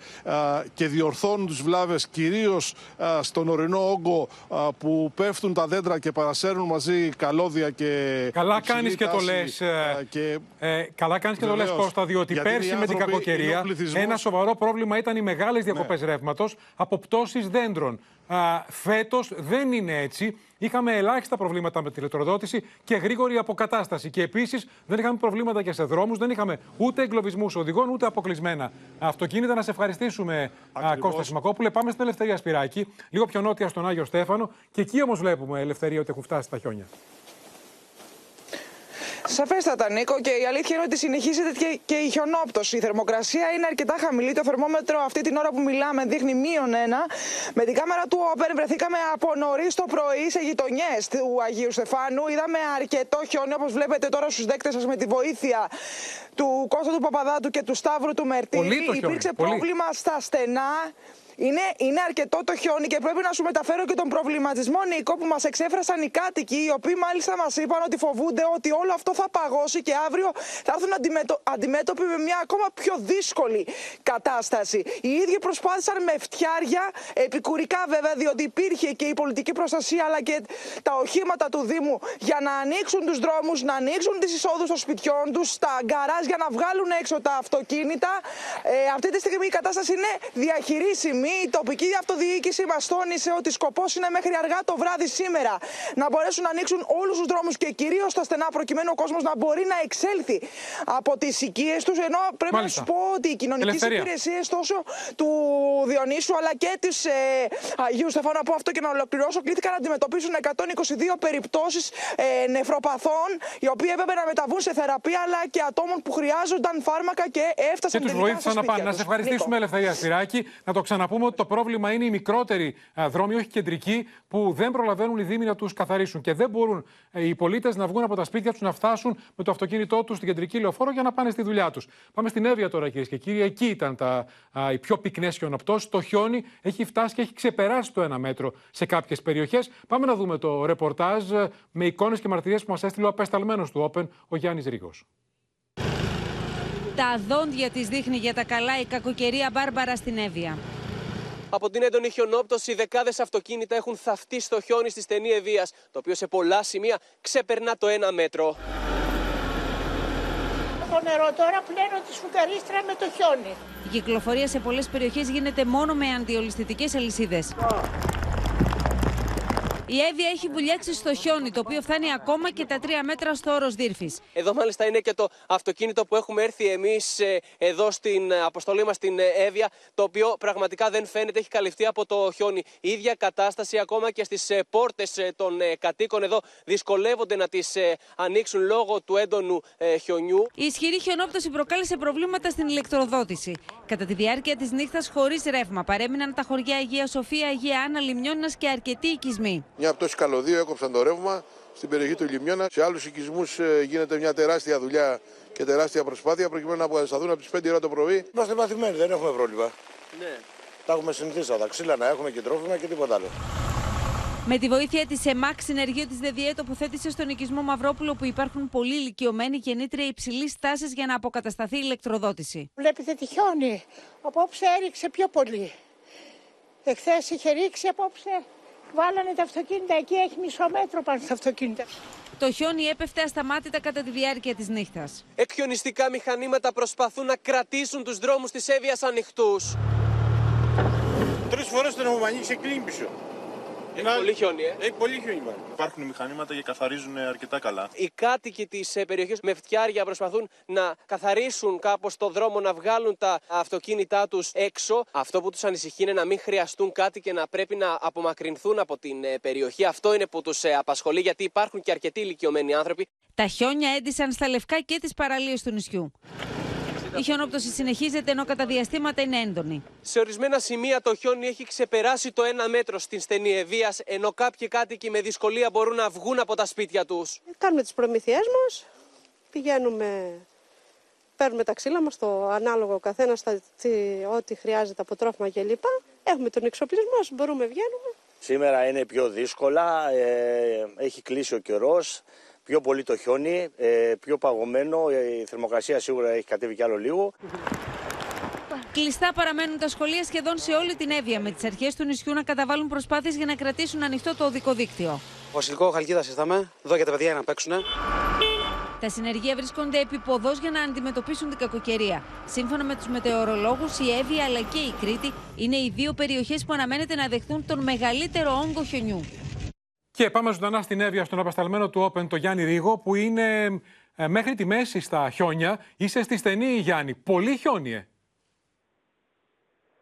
και διορθώνουν τι βλάβες, κυρίως στον ορεινό όγκο που πέφτουν τα δέντρα και παρασέρνουν μαζί καλώδια και. Καλά κάνεις και το λες. Και... Ε, καλά κάνεις και το λες, Κώστα, διότι Γιατί πέρσι με την κακοκαιρία ένα σοβαρό πρόβλημα ήταν οι μεγάλες διακοπές ναι. ρεύματος από πτώσει δέντρων. Φέτος δεν είναι έτσι. Είχαμε ελάχιστα προβλήματα με τη ηλεκτροδότηση και γρήγορη αποκατάσταση. Και επίσης δεν είχαμε προβλήματα και σε δρόμους, δεν είχαμε ούτε εγκλωβισμούς οδηγών, ούτε αποκλεισμένα αυτοκίνητα. Να σε ευχαριστήσουμε, Ακριβώς. Κώστα Σιμακόπουλε. Πάμε στην Ελευθερία Σπυράκη, λίγο πιο νότια στον Άγιο Στέφανο. Και εκεί όμως βλέπουμε, Ελευθερία, ότι έχουν φτάσει τα χιόνια. Σαφέστατα, Νίκο, και η αλήθεια είναι ότι συνεχίζεται και, και η χιονόπτωση. Η θερμοκρασία είναι αρκετά χαμηλή. Το θερμόμετρο αυτή την ώρα που μιλάμε δείχνει μείον ένα. Με την κάμερα του Open βρεθήκαμε από νωρίς το πρωί σε γειτονιές του Αγίου Στεφάνου. Είδαμε αρκετό χιόνι, όπως βλέπετε τώρα στους δέκτες σας με τη βοήθεια του Κώστα του Παπαδάτου και του Σταύρου του Μερτίνη. Υπήρξε πρόβλημα στα στενά. Είναι, είναι αρκετό το χιόνι και πρέπει να σου μεταφέρω και τον προβληματισμό, Νίκο, που μας εξέφρασαν οι κάτοικοι, οι οποίοι μάλιστα μας είπαν ότι φοβούνται ότι όλο αυτό θα παγώσει και αύριο θα έρθουν αντιμέτωποι με μια ακόμα πιο δύσκολη κατάσταση. Οι ίδιοι προσπάθησαν με φτιάρια, επικουρικά βέβαια, διότι υπήρχε και η πολιτική προστασία αλλά και τα οχήματα του Δήμου για να ανοίξουν τους δρόμους, να ανοίξουν τις εισόδους των σπιτιών τους, τα γκαράζ για να βγάλουν έξω τα αυτοκίνητα. Ε, αυτή τη στιγμή η κατάσταση είναι διαχειρίσιμη. Η τοπική αυτοδιοίκηση μα τόνισε ότι σκοπός είναι μέχρι αργά το βράδυ σήμερα να μπορέσουν να ανοίξουν όλους τους δρόμους και κυρίως τα στενά προκειμένου ο κόσμος να μπορεί να εξέλθει από τις οικίες τους. Ενώ πρέπει Μάλιστα. να σου πω ότι οι κοινωνικές υπηρεσίες τόσο του Διονύσου αλλά και της ε, Αγίου Στεφάνου από αυτό και να ολοκληρώσω κλήθηκαν να αντιμετωπίσουν 122 περιπτώσεις ε, νεφροπαθών οι οποίοι έπρεπε να μεταβούν σε θεραπεία αλλά και ατόμων που χρειάζονταν φάρμακα και έφτασαν και τους βοήθησαν να πάνε. Να σε ευχαριστήσουμε, Ελευθερία Σπυράκη. Να το ξαναπούμε πούμε ότι το πρόβλημα είναι οι μικρότεροι δρόμοι, όχι κεντρικοί, που δεν προλαβαίνουν οι Δήμοι να τους καθαρίσουν. Και δεν μπορούν ε, οι πολίτες να βγουν από τα σπίτια τους να φτάσουν με το αυτοκίνητό τους στην κεντρική λεωφόρο για να πάνε στη δουλειά τους. Πάμε στην Εύβοια τώρα, κυρίες και κύριοι. Εκεί ήταν τα, α, οι πιο πυκνές χιονοπτώσεις. Το χιόνι έχει φτάσει και έχει ξεπεράσει το ένα μέτρο σε κάποιες περιοχές. Πάμε να δούμε το ρεπορτάζ ε, με εικόνες και μαρτυρίες που μας έστειλε ο απεσταλμένος του Open, ο Γιάννης Ρίγος. Τα δόντια της δείχνει για τα καλά η κακοκαιρία Μπάρμπαρα στην Εύβοια. Από την έντονη χιονόπτωση, δεκάδες αυτοκίνητα έχουν θαυτεί στο χιόνι στη στενή Ευεία, το οποίο σε πολλά σημεία ξεπερνά το ένα μέτρο. Το νερό τώρα πλένω τη σφουγγαρίστρα με το χιόνι. Η κυκλοφορία σε πολλές περιοχές γίνεται μόνο με αντιολιστητικέ αλυσίδες. Η Εύη έχει βουλιάξει στο χιόνι, το οποίο φτάνει ακόμα και τα τρία μέτρα στο όρος Δύρφης. Εδώ, μάλιστα, είναι και το αυτοκίνητο που έχουμε έρθει εμείς ε, εδώ στην αποστολή μας στην Εύβοια, το οποίο πραγματικά δεν φαίνεται, έχει καλυφθεί από το χιόνι. Η ίδια κατάσταση ακόμα και στις ε, πόρτες ε, των κατοίκων εδώ δυσκολεύονται να τις ανοίξουν λόγω του έντονου χιονιού. Η ισχυρή χιονόπτωση προκάλεσε προβλήματα στην ηλεκτροδότηση. Κατά τη διάρκεια της νύχτας, χωρίς ρεύμα, παρέμειναν τα χωριά Αγία Σοφία, Αγία Άννα, Λιμιώνα και αρκετοί οικισμοί. Μια πτώση καλωδίου έκοψαν το ρεύμα στην περιοχή του Λιμιώνα. Σε άλλους οικισμούς ε, γίνεται μια τεράστια δουλειά και τεράστια προσπάθεια προκειμένου να αποκατασταθούν από τις 5 ώρα το πρωί. Είμαστε μαθημένοι, δεν έχουμε πρόβλημα. Ναι. Τα έχουμε συνηθίσει τα ξύλα να έχουμε και τρόφιμα και τίποτα άλλο. Με τη βοήθεια της ΕΜΑΚ, συνεργείο της ΔΕΔΙΕ τοποθέτησε στον οικισμό Μαυρόπουλο που υπάρχουν πολύ ηλικιωμένοι γεννήτρια υψηλής τάσης για να αποκατασταθεί η ηλεκτροδότηση. Βλέπετε τη χιόνι. Απόψε έριξε πιο πολύ. Εχθές είχε ρίξει απόψε. Βάλανε τα αυτοκίνητα εκεί, έχει μισό μέτρο πάνω στα αυτοκίνητα. Το χιόνι έπεφτε ασταμάτητα κατά τη διάρκεια της νύχτας. Εκχιονιστικά μηχανήματα προσπαθούν να κρατήσουν τους δρόμους της Εύβοιας ανοιχτούς. Τρεις φορές τον έχουμε ανοίξει και κλείνει πίσω. Έχει πολύ χιόνι, ε. Έχει πολύ χιόνι, μάλλον. Υπάρχουν μηχανήματα και καθαρίζουν αρκετά καλά. Οι κάτοικοι της περιοχής με φτιάρια προσπαθούν να καθαρίσουν κάπως το δρόμο, να βγάλουν τα αυτοκίνητά τους έξω. Αυτό που τους ανησυχεί είναι να μην χρειαστούν κάτι και να πρέπει να απομακρυνθούν από την ε, περιοχή. Αυτό είναι που τους απασχολεί, γιατί υπάρχουν και αρκετοί ηλικιωμένοι άνθρωποι. Τα χιόνια έντυσαν στα λευκά και τις παραλίες του νησιού. Η χιονόπτωση συνεχίζεται ενώ κατά διαστήματα είναι έντονη. Σε ορισμένα σημεία το χιόνι έχει ξεπεράσει το ένα μέτρο στην στενή Ευεία, ενώ κάποιοι κάτοικοι με δυσκολία μπορούν να βγουν από τα σπίτια τους. Κάνουμε τις προμήθειές μας, πηγαίνουμε, παίρνουμε τα ξύλα μας, το ανάλογο καθένας, ό,τι χρειάζεται από τρόφιμα κλπ. Έχουμε τον εξοπλισμό, μπορούμε, βγαίνουμε. Σήμερα είναι πιο δύσκολα, ε, έχει κλείσει ο καιρός, πιο πολύ το χιόνι, ε, πιο παγωμένο, η θερμοκρασία σίγουρα έχει κατέβει κι άλλο λίγο. Κλειστά παραμένουν τα σχολεία σχεδόν σε όλη την Εύβοια, με τις αρχές του νησιού να καταβάλουν προσπάθειες για να κρατήσουν ανοιχτό το οδικό δίκτυο. Βασιλικό Χαλκίδας συστάμε, εδώ για τα παιδιά να παίξουν. Τα συνεργεία βρίσκονται επί ποδός για να αντιμετωπίσουν την κακοκαιρία. Σύμφωνα με τους μετεωρολόγους, η Εύβοια αλλά και η Κρήτη είναι οι δύο περιοχές που αναμένεται να δεχθούν τον μεγαλύτερο όγκο χιονιού. Και πάμε ζωντανά στην Εύβοια, στον απασταλμένο του Open, το Γιάννη Ρίγο, που είναι ε, μέχρι τη μέση στα χιόνια. Είσαι στη στενή, Γιάννη. Πολύ χιόνιε.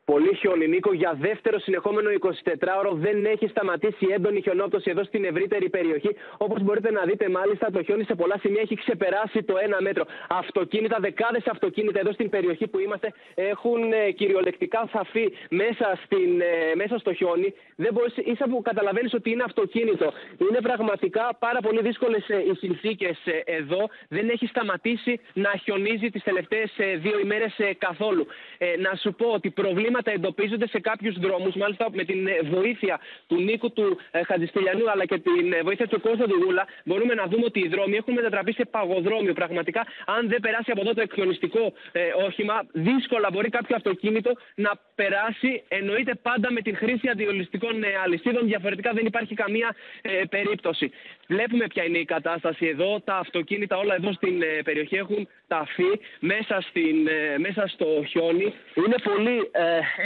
Πολύ χιόνι, Νίκο. Για δεύτερο συνεχόμενο 24ωρο δεν έχει σταματήσει η έντονη χιονόπτωση εδώ στην ευρύτερη περιοχή. Όπως μπορείτε να δείτε, μάλιστα, το χιόνι σε πολλά σημεία έχει ξεπεράσει το ένα μέτρο. Αυτοκίνητα, δεκάδες αυτοκίνητα εδώ στην περιοχή που είμαστε έχουν ε, κυριολεκτικά θαφεί μέσα, στην, ε, μέσα στο χιόνι. Δεν μπορείς, ίσα που καταλαβαίνεις ότι είναι αυτοκίνητο. Είναι πραγματικά πάρα πολύ δύσκολες οι συνθήκες εδώ. Δεν έχει σταματήσει να χιονίζει τις τελευταίες δύο ημέρες καθόλου. Να σου πω ότι προβλήματα προβλήματα εντοπίζονται σε κάποιους δρόμους. Μάλιστα, με την ε, βοήθεια του Νίκου του ε, Χατζηστηλιανού αλλά και την ε, βοήθεια του Κώστα του Γούλα, μπορούμε να δούμε ότι οι δρόμοι έχουν μετατραπεί σε παγοδρόμιο. Πραγματικά, αν δεν περάσει από εδώ το εκκλονιστικό ε, όχημα, δύσκολα μπορεί κάποιο αυτοκίνητο να περάσει. Εννοείται πάντα με την χρήση αντιολιστικών ε, αλυσίδων. Διαφορετικά δεν υπάρχει καμία ε, περίπτωση. Βλέπουμε ποια είναι η κατάσταση εδώ. Τα αυτοκίνητα όλα εδώ στην ε, περιοχή έχουν ταφεί μέσα, στην, μέσα στο χιόνι. Είναι πολύ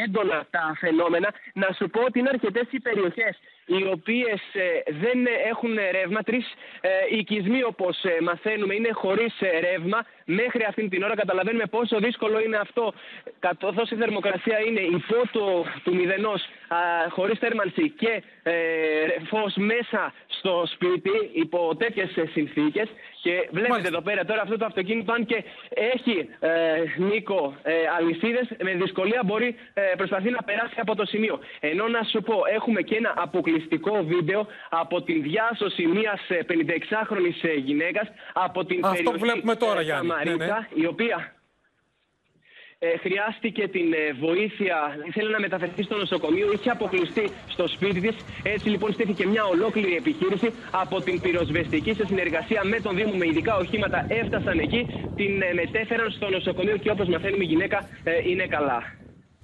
έντονα τα φαινόμενα. Να σου πω ότι είναι αρκετές οι περιοχές οι οποίες δεν έχουν ρεύμα. Τρεις ε, οικισμοί, όπως μαθαίνουμε, είναι χωρίς ρεύμα. Μέχρι αυτή την ώρα καταλαβαίνουμε πόσο δύσκολο είναι αυτό, καθώς η θερμοκρασία είναι υπό το του μηδενός, χωρίς θέρμανση και ε, φως μέσα στο σπίτι, υπό τέτοιες συνθήκες. Και βλέπετε Μάλιστα. εδώ πέρα τώρα αυτό το αυτοκίνητο, αν και έχει ε, Νίκο ε, αλυσίδες, με δυσκολία μπορεί ε, προσπαθεί να περάσει από το σημείο. Ενώ να σου πω, έχουμε και ένα αποκλειστικό βίντεο από την διάσωση μιας 56χρονη ε, γυναίκας από την αυτό περιοχή που βλέπουμε τώρα, Γιάννη. Σαμαρίτα, ναι, ναι. η οποία ε, χρειάστηκε την ε, βοήθεια, ήθελε να μεταφερθεί στο νοσοκομείο, είχε αποκλειστεί στο σπίτι της. Έτσι λοιπόν στήθηκε μια ολόκληρη επιχείρηση από την πυροσβεστική σε συνεργασία με τον Δήμο με ειδικά οχήματα. Έφτασαν εκεί, την ε, μετέφεραν στο νοσοκομείο και όπως μαθαίνουμε η γυναίκα ε, είναι καλά.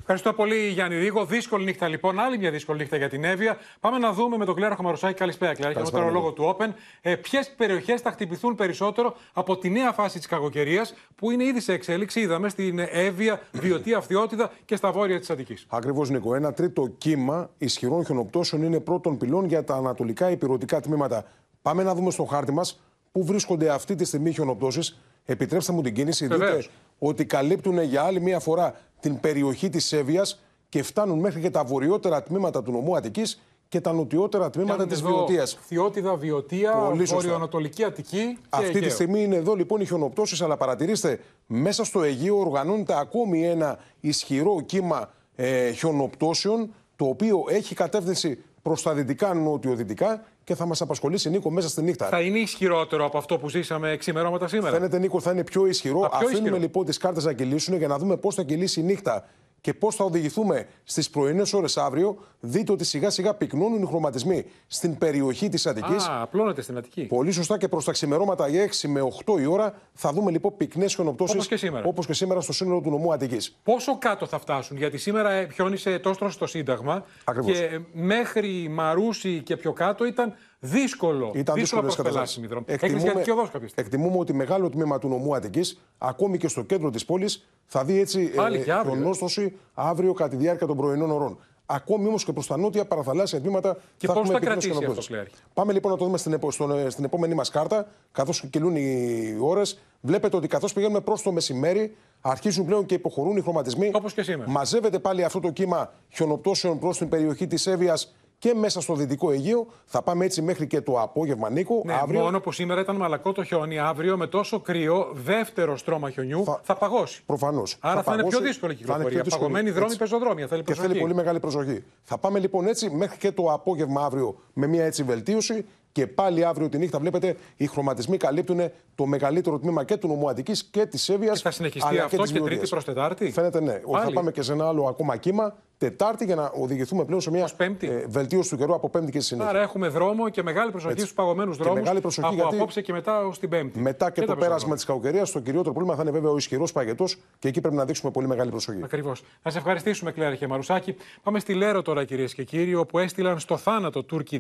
Ευχαριστώ πολύ, Γιάννη Ρίγο. Δύσκολη νύχτα λοιπόν. Άλλη μια δύσκολη νύχτα για την Εύβοια. Πάμε να δούμε με τον Κλέρο Χαμαρουσάκη. Καλησπέρα, Κλέρο. Και με λόγο του Open. Ε, Ποιες περιοχές θα χτυπηθούν περισσότερο από τη νέα φάση της κακοκαιρίας που είναι ήδη σε εξέλιξη. Είδαμε στην Εύβοια, Βιωτή, Αυθιότητα και στα βόρεια της Αττικής. Ακριβώς, Νίκο. Ένα τρίτο κύμα ισχυρών χιονοπτώσεων είναι πρώτον πυλών για τα ανατολικά υπηρετικά τμήματα. Πάμε να δούμε στο χάρτη μας πού βρίσκονται αυτή τη στιγμή χιονοπτώσεις. Επιτρέψτε μου την κίνηση. Δείτε ότι καλύπτουν για άλλη μία φορά την περιοχή της Σέβιας και φτάνουν μέχρι και τα βορειότερα τμήματα του νομού Αττικής και τα νοτιότερα τμήματα της Βιωτία. Θιώτιδα, Βιωτία, Βορειοανατολική Αττική. Αυτή Αιγαίο. τη στιγμή είναι εδώ λοιπόν οι χιονοπτώσεις, αλλά παρατηρήστε, μέσα στο Αιγαίο οργανώνεται ακόμη ένα ισχυρό κύμα ε, χιονοπτώσεων, το οποίο έχει κατεύθυνση προς τα δυτικά νοτιοδυτικά και θα μας απασχολήσει Νίκο μέσα στη νύχτα. Θα είναι ισχυρότερο από αυτό που ζήσαμε ξημερώματα σήμερα. Φαίνεται Νίκο θα είναι πιο ισχυρό. Α, πιο Αφήνουμε ισχυρό. λοιπόν τις κάρτες να κυλήσουν για να δούμε πώς θα κυλήσει η νύχτα. Και πώς θα οδηγηθούμε στις πρωινές ώρες αύριο, δείτε ότι σιγά σιγά πυκνώνουν οι χρωματισμοί στην περιοχή της Αττικής. Α, απλώνεται στην Αττική. Πολύ σωστά και προς τα ξημερώματα οι 6 με 8 η ώρα θα δούμε λοιπόν πυκνές χιονοπτώσεις. Όπως και σήμερα. Όπως και σήμερα στο σύνολο του νομού Αττικής. Πόσο κάτω θα φτάσουν, γιατί σήμερα χιόνισε τόσο στο Σύνταγμα Ακριβώς. και μέχρι Μαρούσι και πιο κάτω ήταν δύσκολο. Ήταν δύσκολο να να προσπελάσιμη δρόμη. Εκτιμούμε, Εκκλησιαστική οδός κάποια στιγμή. εκτιμούμε ότι μεγάλο τμήμα του νομού Αττικής, ακόμη και στο κέντρο της πόλης, θα δει έτσι Πάλι και αύριο. χιονόστοση αύριο κατά τη διάρκεια των πρωινών ωρών. Ακόμη όμως και προς τα νότια παραθαλάσσια τμήματα Και θα πώς έχουμε θα πυκνές κρατήσει χιονοπτώσεις. αυτός, Κλέαρχη; Πάμε λοιπόν να το δούμε στην, επο- στον- στην επόμενη μας κάρτα. Καθώς κυλούν οι ώρες, βλέπετε ότι καθώς πηγαίνουμε προς το μεσημέρι, αρχίζουν πλέον και υποχωρούν οι χρωματισμοί. Όπως και σήμερα. Μαζεύεται πάλι αυτό το κύμα χιονοπτώσεων προς την περιοχή της Εύβοιας και μέσα στο δυτικό Αιγαίο. Θα πάμε έτσι μέχρι και το απόγευμα, Νίκο. Ναι, αύριο. Μόνο που σήμερα ήταν μαλακό το χιόνι. Αύριο με τόσο κρύο, δεύτερο στρώμα χιονιού θα, παγώσει. Προφανώς. Άρα θα, είναι πιο δύσκολη η κυκλοφορία. Παγωμένοι δρόμοι, πεζοδρόμια. Θέλει Και προσοχή. θέλει πολύ μεγάλη προσοχή. Θα πάμε λοιπόν έτσι μέχρι και το απόγευμα αύριο με μια έτσι βελτίωση. Και πάλι αύριο τη νύχτα βλέπετε οι χρωματισμοί καλύπτουν το μεγαλύτερο τμήμα και του νομού Αττικής και της Εύβοια. θα συνεχιστεί αυτό και Τρίτη προς Τετάρτη; Φαίνεται ναι. Ότι Θα Πάλι. πάμε και σε ένα άλλο ακόμα κύμα Τετάρτη για να οδηγηθούμε πλέον σε μια ε, βελτίωση του καιρού από Πέμπτη και στη συνέχεια. Άρα έχουμε δρόμο και μεγάλη προσοχή Έτσι. στους παγωμένους Και δρόμους. μεγάλη προσοχή από γιατί- απόψε και μετά ως την Πέμπτη. Μετά και, τα το πέρασμα της κακοκαιρίας, το κυριότερο πρόβλημα θα είναι βέβαια ο ισχυρός παγετός και εκεί πρέπει να δείξουμε πολύ μεγάλη προσοχή. Ακριβώς. Να σε ευχαριστήσουμε, Κλέαρχε Μαρουσάκη. Πάμε στη Λέρο τώρα, κυρίες και κύριοι, όπου έστειλαν στο θάνατο Τούρκοι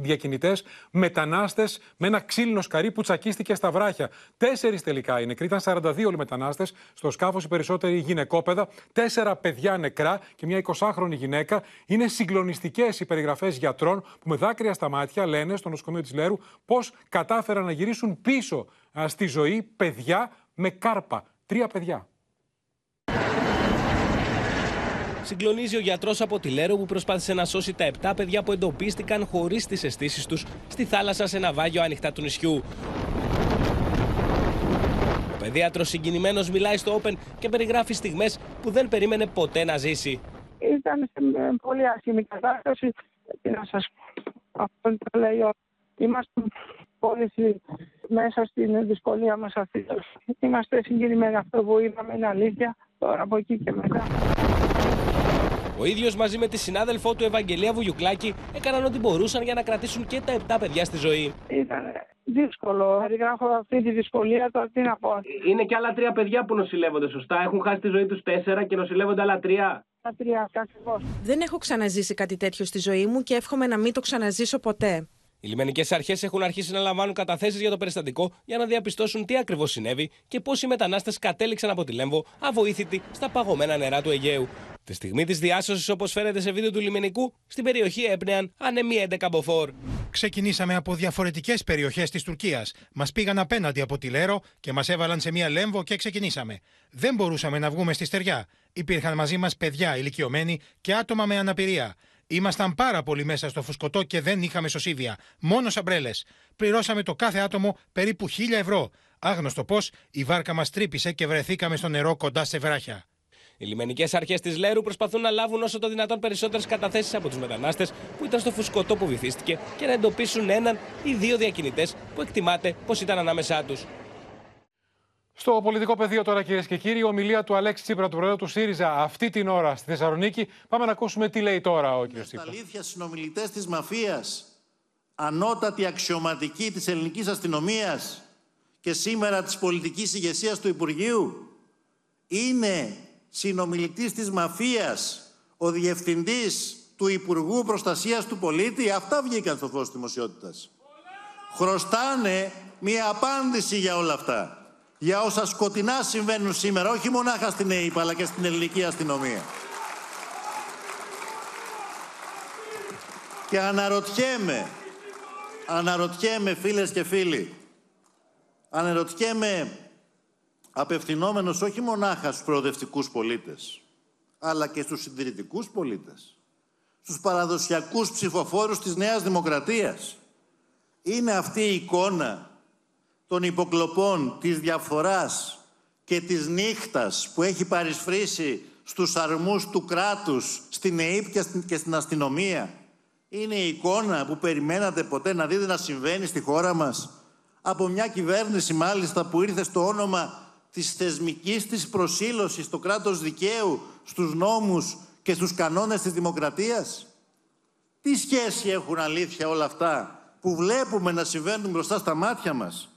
διακινητές μετανάστες με ένα ξύλινο σκαρί που τσακίστηκε στα βράχια. Τέσσερις τελικά οι νεκροί, ήταν 42 όλοι μετανάστες. Στο σκάφος οι περισσότεροι γυναικόπαιδα, τέσσερα παιδιά νεκρά και μια 20χρονη γυναίκα. Είναι συγκλονιστικές οι περιγραφές γιατρών που με δάκρυα στα μάτια λένε στο νοσοκομείο της Λέρου πώς κατάφεραν να γυρίσουν πίσω α, στη ζωή παιδιά με κάρπα. Τρία παιδιά. Συγκλονίζει ο γιατρός από τη Λέρο που προσπάθησε να σώσει τα 7 παιδιά που εντοπίστηκαν χωρίς τις αισθήσεις τους στη θάλασσα σε ναυάγιο άνοιχτα του νησιού. Ο παιδίατρο συγκινημένος μιλάει στο Open και περιγράφει στιγμές που δεν περίμενε ποτέ να ζήσει. Ήταν σε μια πολύ άσχημη κατάσταση. Τι να σας πω. Αυτό το λέει ο- Είμαστε όλοι στη- μέσα στην δυσκολία μας αυτή. Είμαστε συγκινημένοι. Αυτό που είδαμε είναι αλήθεια. Τώρα από εκεί και μετά. Ο ίδιος μαζί με τη συνάδελφό του Ευαγγελία Βουγιουκλάκη έκαναν ό,τι μπορούσαν για να κρατήσουν και τα 7 παιδιά στη ζωή. Ήταν δύσκολο. Περιγράφω αυτή τη δυσκολία τώρα τι να πω. Είναι και άλλα τρία παιδιά που νοσηλεύονται σωστά. Έχουν χάσει τη ζωή τους τέσσερα και νοσηλεύονται άλλα τρία. Τα τρία ακριβώς. Δεν έχω ξαναζήσει κάτι τέτοιο στη ζωή μου και εύχομαι να μην το ξαναζήσω ποτέ. Οι λιμενικές αρχές έχουν αρχίσει να λαμβάνουν καταθέσεις για το περιστατικό για να διαπιστώσουν τι ακριβώς συνέβη και πώς οι μετανάστες κατέληξαν από τη Λέμβο αβοήθητοι στα παγωμένα νερά του Αιγαίου. Τη στιγμή της διάσωσης, όπως φαίνεται σε βίντεο του λιμενικού, στην περιοχή έπνεαν ανεμοί 11 μποφόρ. Ξεκινήσαμε από διαφορετικές περιοχές της Τουρκίας. Μας πήγαν απέναντι από τη Λέρο και μας έβαλαν σε μία λέμβο και ξεκινήσαμε. Δεν μπορούσαμε να βγούμε στη στεριά. Υπήρχαν μαζί μας παιδιά ηλικιωμένοι και άτομα με αναπηρία. Ήμασταν πάρα πολύ μέσα στο φουσκωτό και δεν είχαμε σωσίβια. Μόνο σαμπρέλες. Πληρώσαμε το κάθε άτομο περίπου 1000 ευρώ. Άγνωστο πώς, η βάρκα μας τρύπησε και βρεθήκαμε στο νερό κοντά σε βράχια. Οι λιμενικές αρχές της Λέρου προσπαθούν να λάβουν όσο το δυνατόν περισσότερες καταθέσεις από τους μετανάστες που ήταν στο φουσκωτό που βυθίστηκε και να εντοπίσουν έναν ή δύο διακινητές που εκτιμάται πως ήταν ανάμεσά τους. Στο πολιτικό πεδίο τώρα, κυρίες και κύριοι, η ομιλία του Αλέξη Τσίπρα, του Προέδρου του ΣΥΡΙΖΑ, αυτή την ώρα στη Θεσσαλονίκη. Πάμε να ακούσουμε τι λέει τώρα ο κ. Τσίπρα. αλήθεια συνομιλητές της μαφίας, ανώτατη αξιωματική της ελληνικής αστυνομίας και σήμερα της πολιτικής ηγεσίας του Υπουργείου. Είναι συνομιλητής της μαφίας ο διευθυντής του Υπουργού Προστασίας του Πολίτη. Αυτά βγήκαν στο φως της δημοσιότητας. Χρωστάνε μία απάντηση για όλα αυτά. Για όσα σκοτεινά συμβαίνουν σήμερα, όχι μονάχα στην ΕΕΠ, αλλά και στην ελληνική αστυνομία. Και αναρωτιέμαι, αναρωτιέμαι φίλες και φίλοι, αναρωτιέμαι απευθυνόμενος όχι μονάχα στους προοδευτικούς πολίτες, αλλά και στους συντηρητικούς πολίτες, στους παραδοσιακούς ψηφοφόρους της Νέας Δημοκρατίας. Είναι αυτή η εικόνα των υποκλοπών, της διαφοράς και της νύχτας που έχει παρισφρήσει στους αρμούς του κράτους, στην ΕΕΠ και στην, και στην αστυνομία. Είναι η εικόνα που περιμένατε ποτέ να δείτε να συμβαίνει στη χώρα μας; Από μια κυβέρνηση μάλιστα που ήρθε στο όνομα της θεσμικής της προσήλωσης στο κράτος δικαίου, στους νόμους και στους κανόνες της δημοκρατίας; Τι σχέση έχουν αλήθεια όλα αυτά που βλέπουμε να συμβαίνουν μπροστά στα μάτια μας;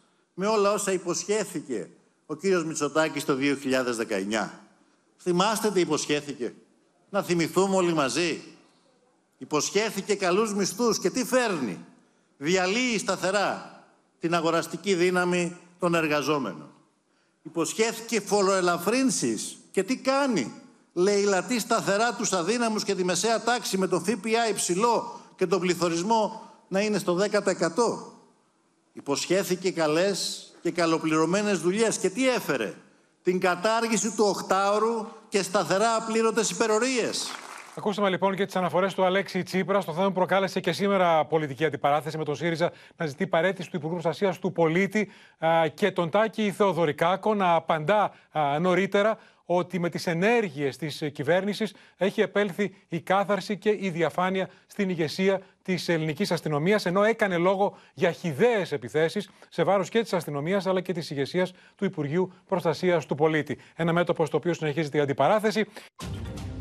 Με όλα όσα υποσχέθηκε ο κύριος Μητσοτάκης το 2019. Θυμάστε τι υποσχέθηκε; Να θυμηθούμε όλοι μαζί. Υποσχέθηκε καλούς μισθούς και τι φέρνει; Διαλύει σταθερά την αγοραστική δύναμη των εργαζόμενων. Υποσχέθηκε φοροελαφρύνσεις και τι κάνει; Λαιλατεί σταθερά τους αδύναμους και τη μεσαία τάξη με το ΦΠΑ υψηλό και τον πληθωρισμό να είναι στο 10%. Υποσχέθηκε καλές και καλοπληρωμένες δουλειές και τι έφερε; Την κατάργηση του οκτάωρου και σταθερά απλήρωτες υπερορίες. Ακούσαμε λοιπόν και τις αναφορές του Αλέξη Τσίπρα στο θέμα που προκάλεσε και σήμερα πολιτική αντιπαράθεση με τον ΣΥΡΙΖΑ να ζητεί παρέτηση του Υπουργού Προστασίας του Πολίτη και τον Τάκη Θεοδωρικάκο να απαντά νωρίτερα ότι με τις ενέργειες της κυβέρνησης έχει επέλθει η κάθαρση και η διαφάνεια στην ηγεσία της ελληνικής αστυνομίας, ενώ έκανε λόγο για χιδαίες επιθέσεις σε βάρος και της αστυνομίας αλλά και της ηγεσίας του Υπουργείου Προστασίας του Πολίτη. Ένα μέτωπο στο οποίο συνεχίζεται η αντιπαράθεση.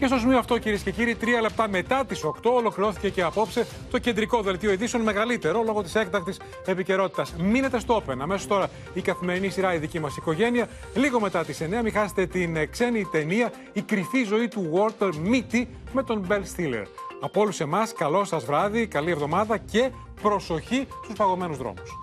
Και στο σημείο αυτό, κυρίες και κύριοι, τρία λεπτά μετά τις 8 ολοκληρώθηκε και απόψε το κεντρικό δελτίο ειδήσεων, μεγαλύτερο λόγω της έκτακτης επικαιρότητας. Μείνετε στο Open. Αμέσως τώρα η καθημερινή σειρά η δική μας οικογένεια. Λίγο μετά τις 9, μην χάσετε την ξένη ταινία Η κρυφή ζωή του Walter Mitty με τον Bell Stiller. Από όλους εμάς, καλό σας βράδυ, καλή εβδομάδα και προσοχή στους παγωμένους δρόμους.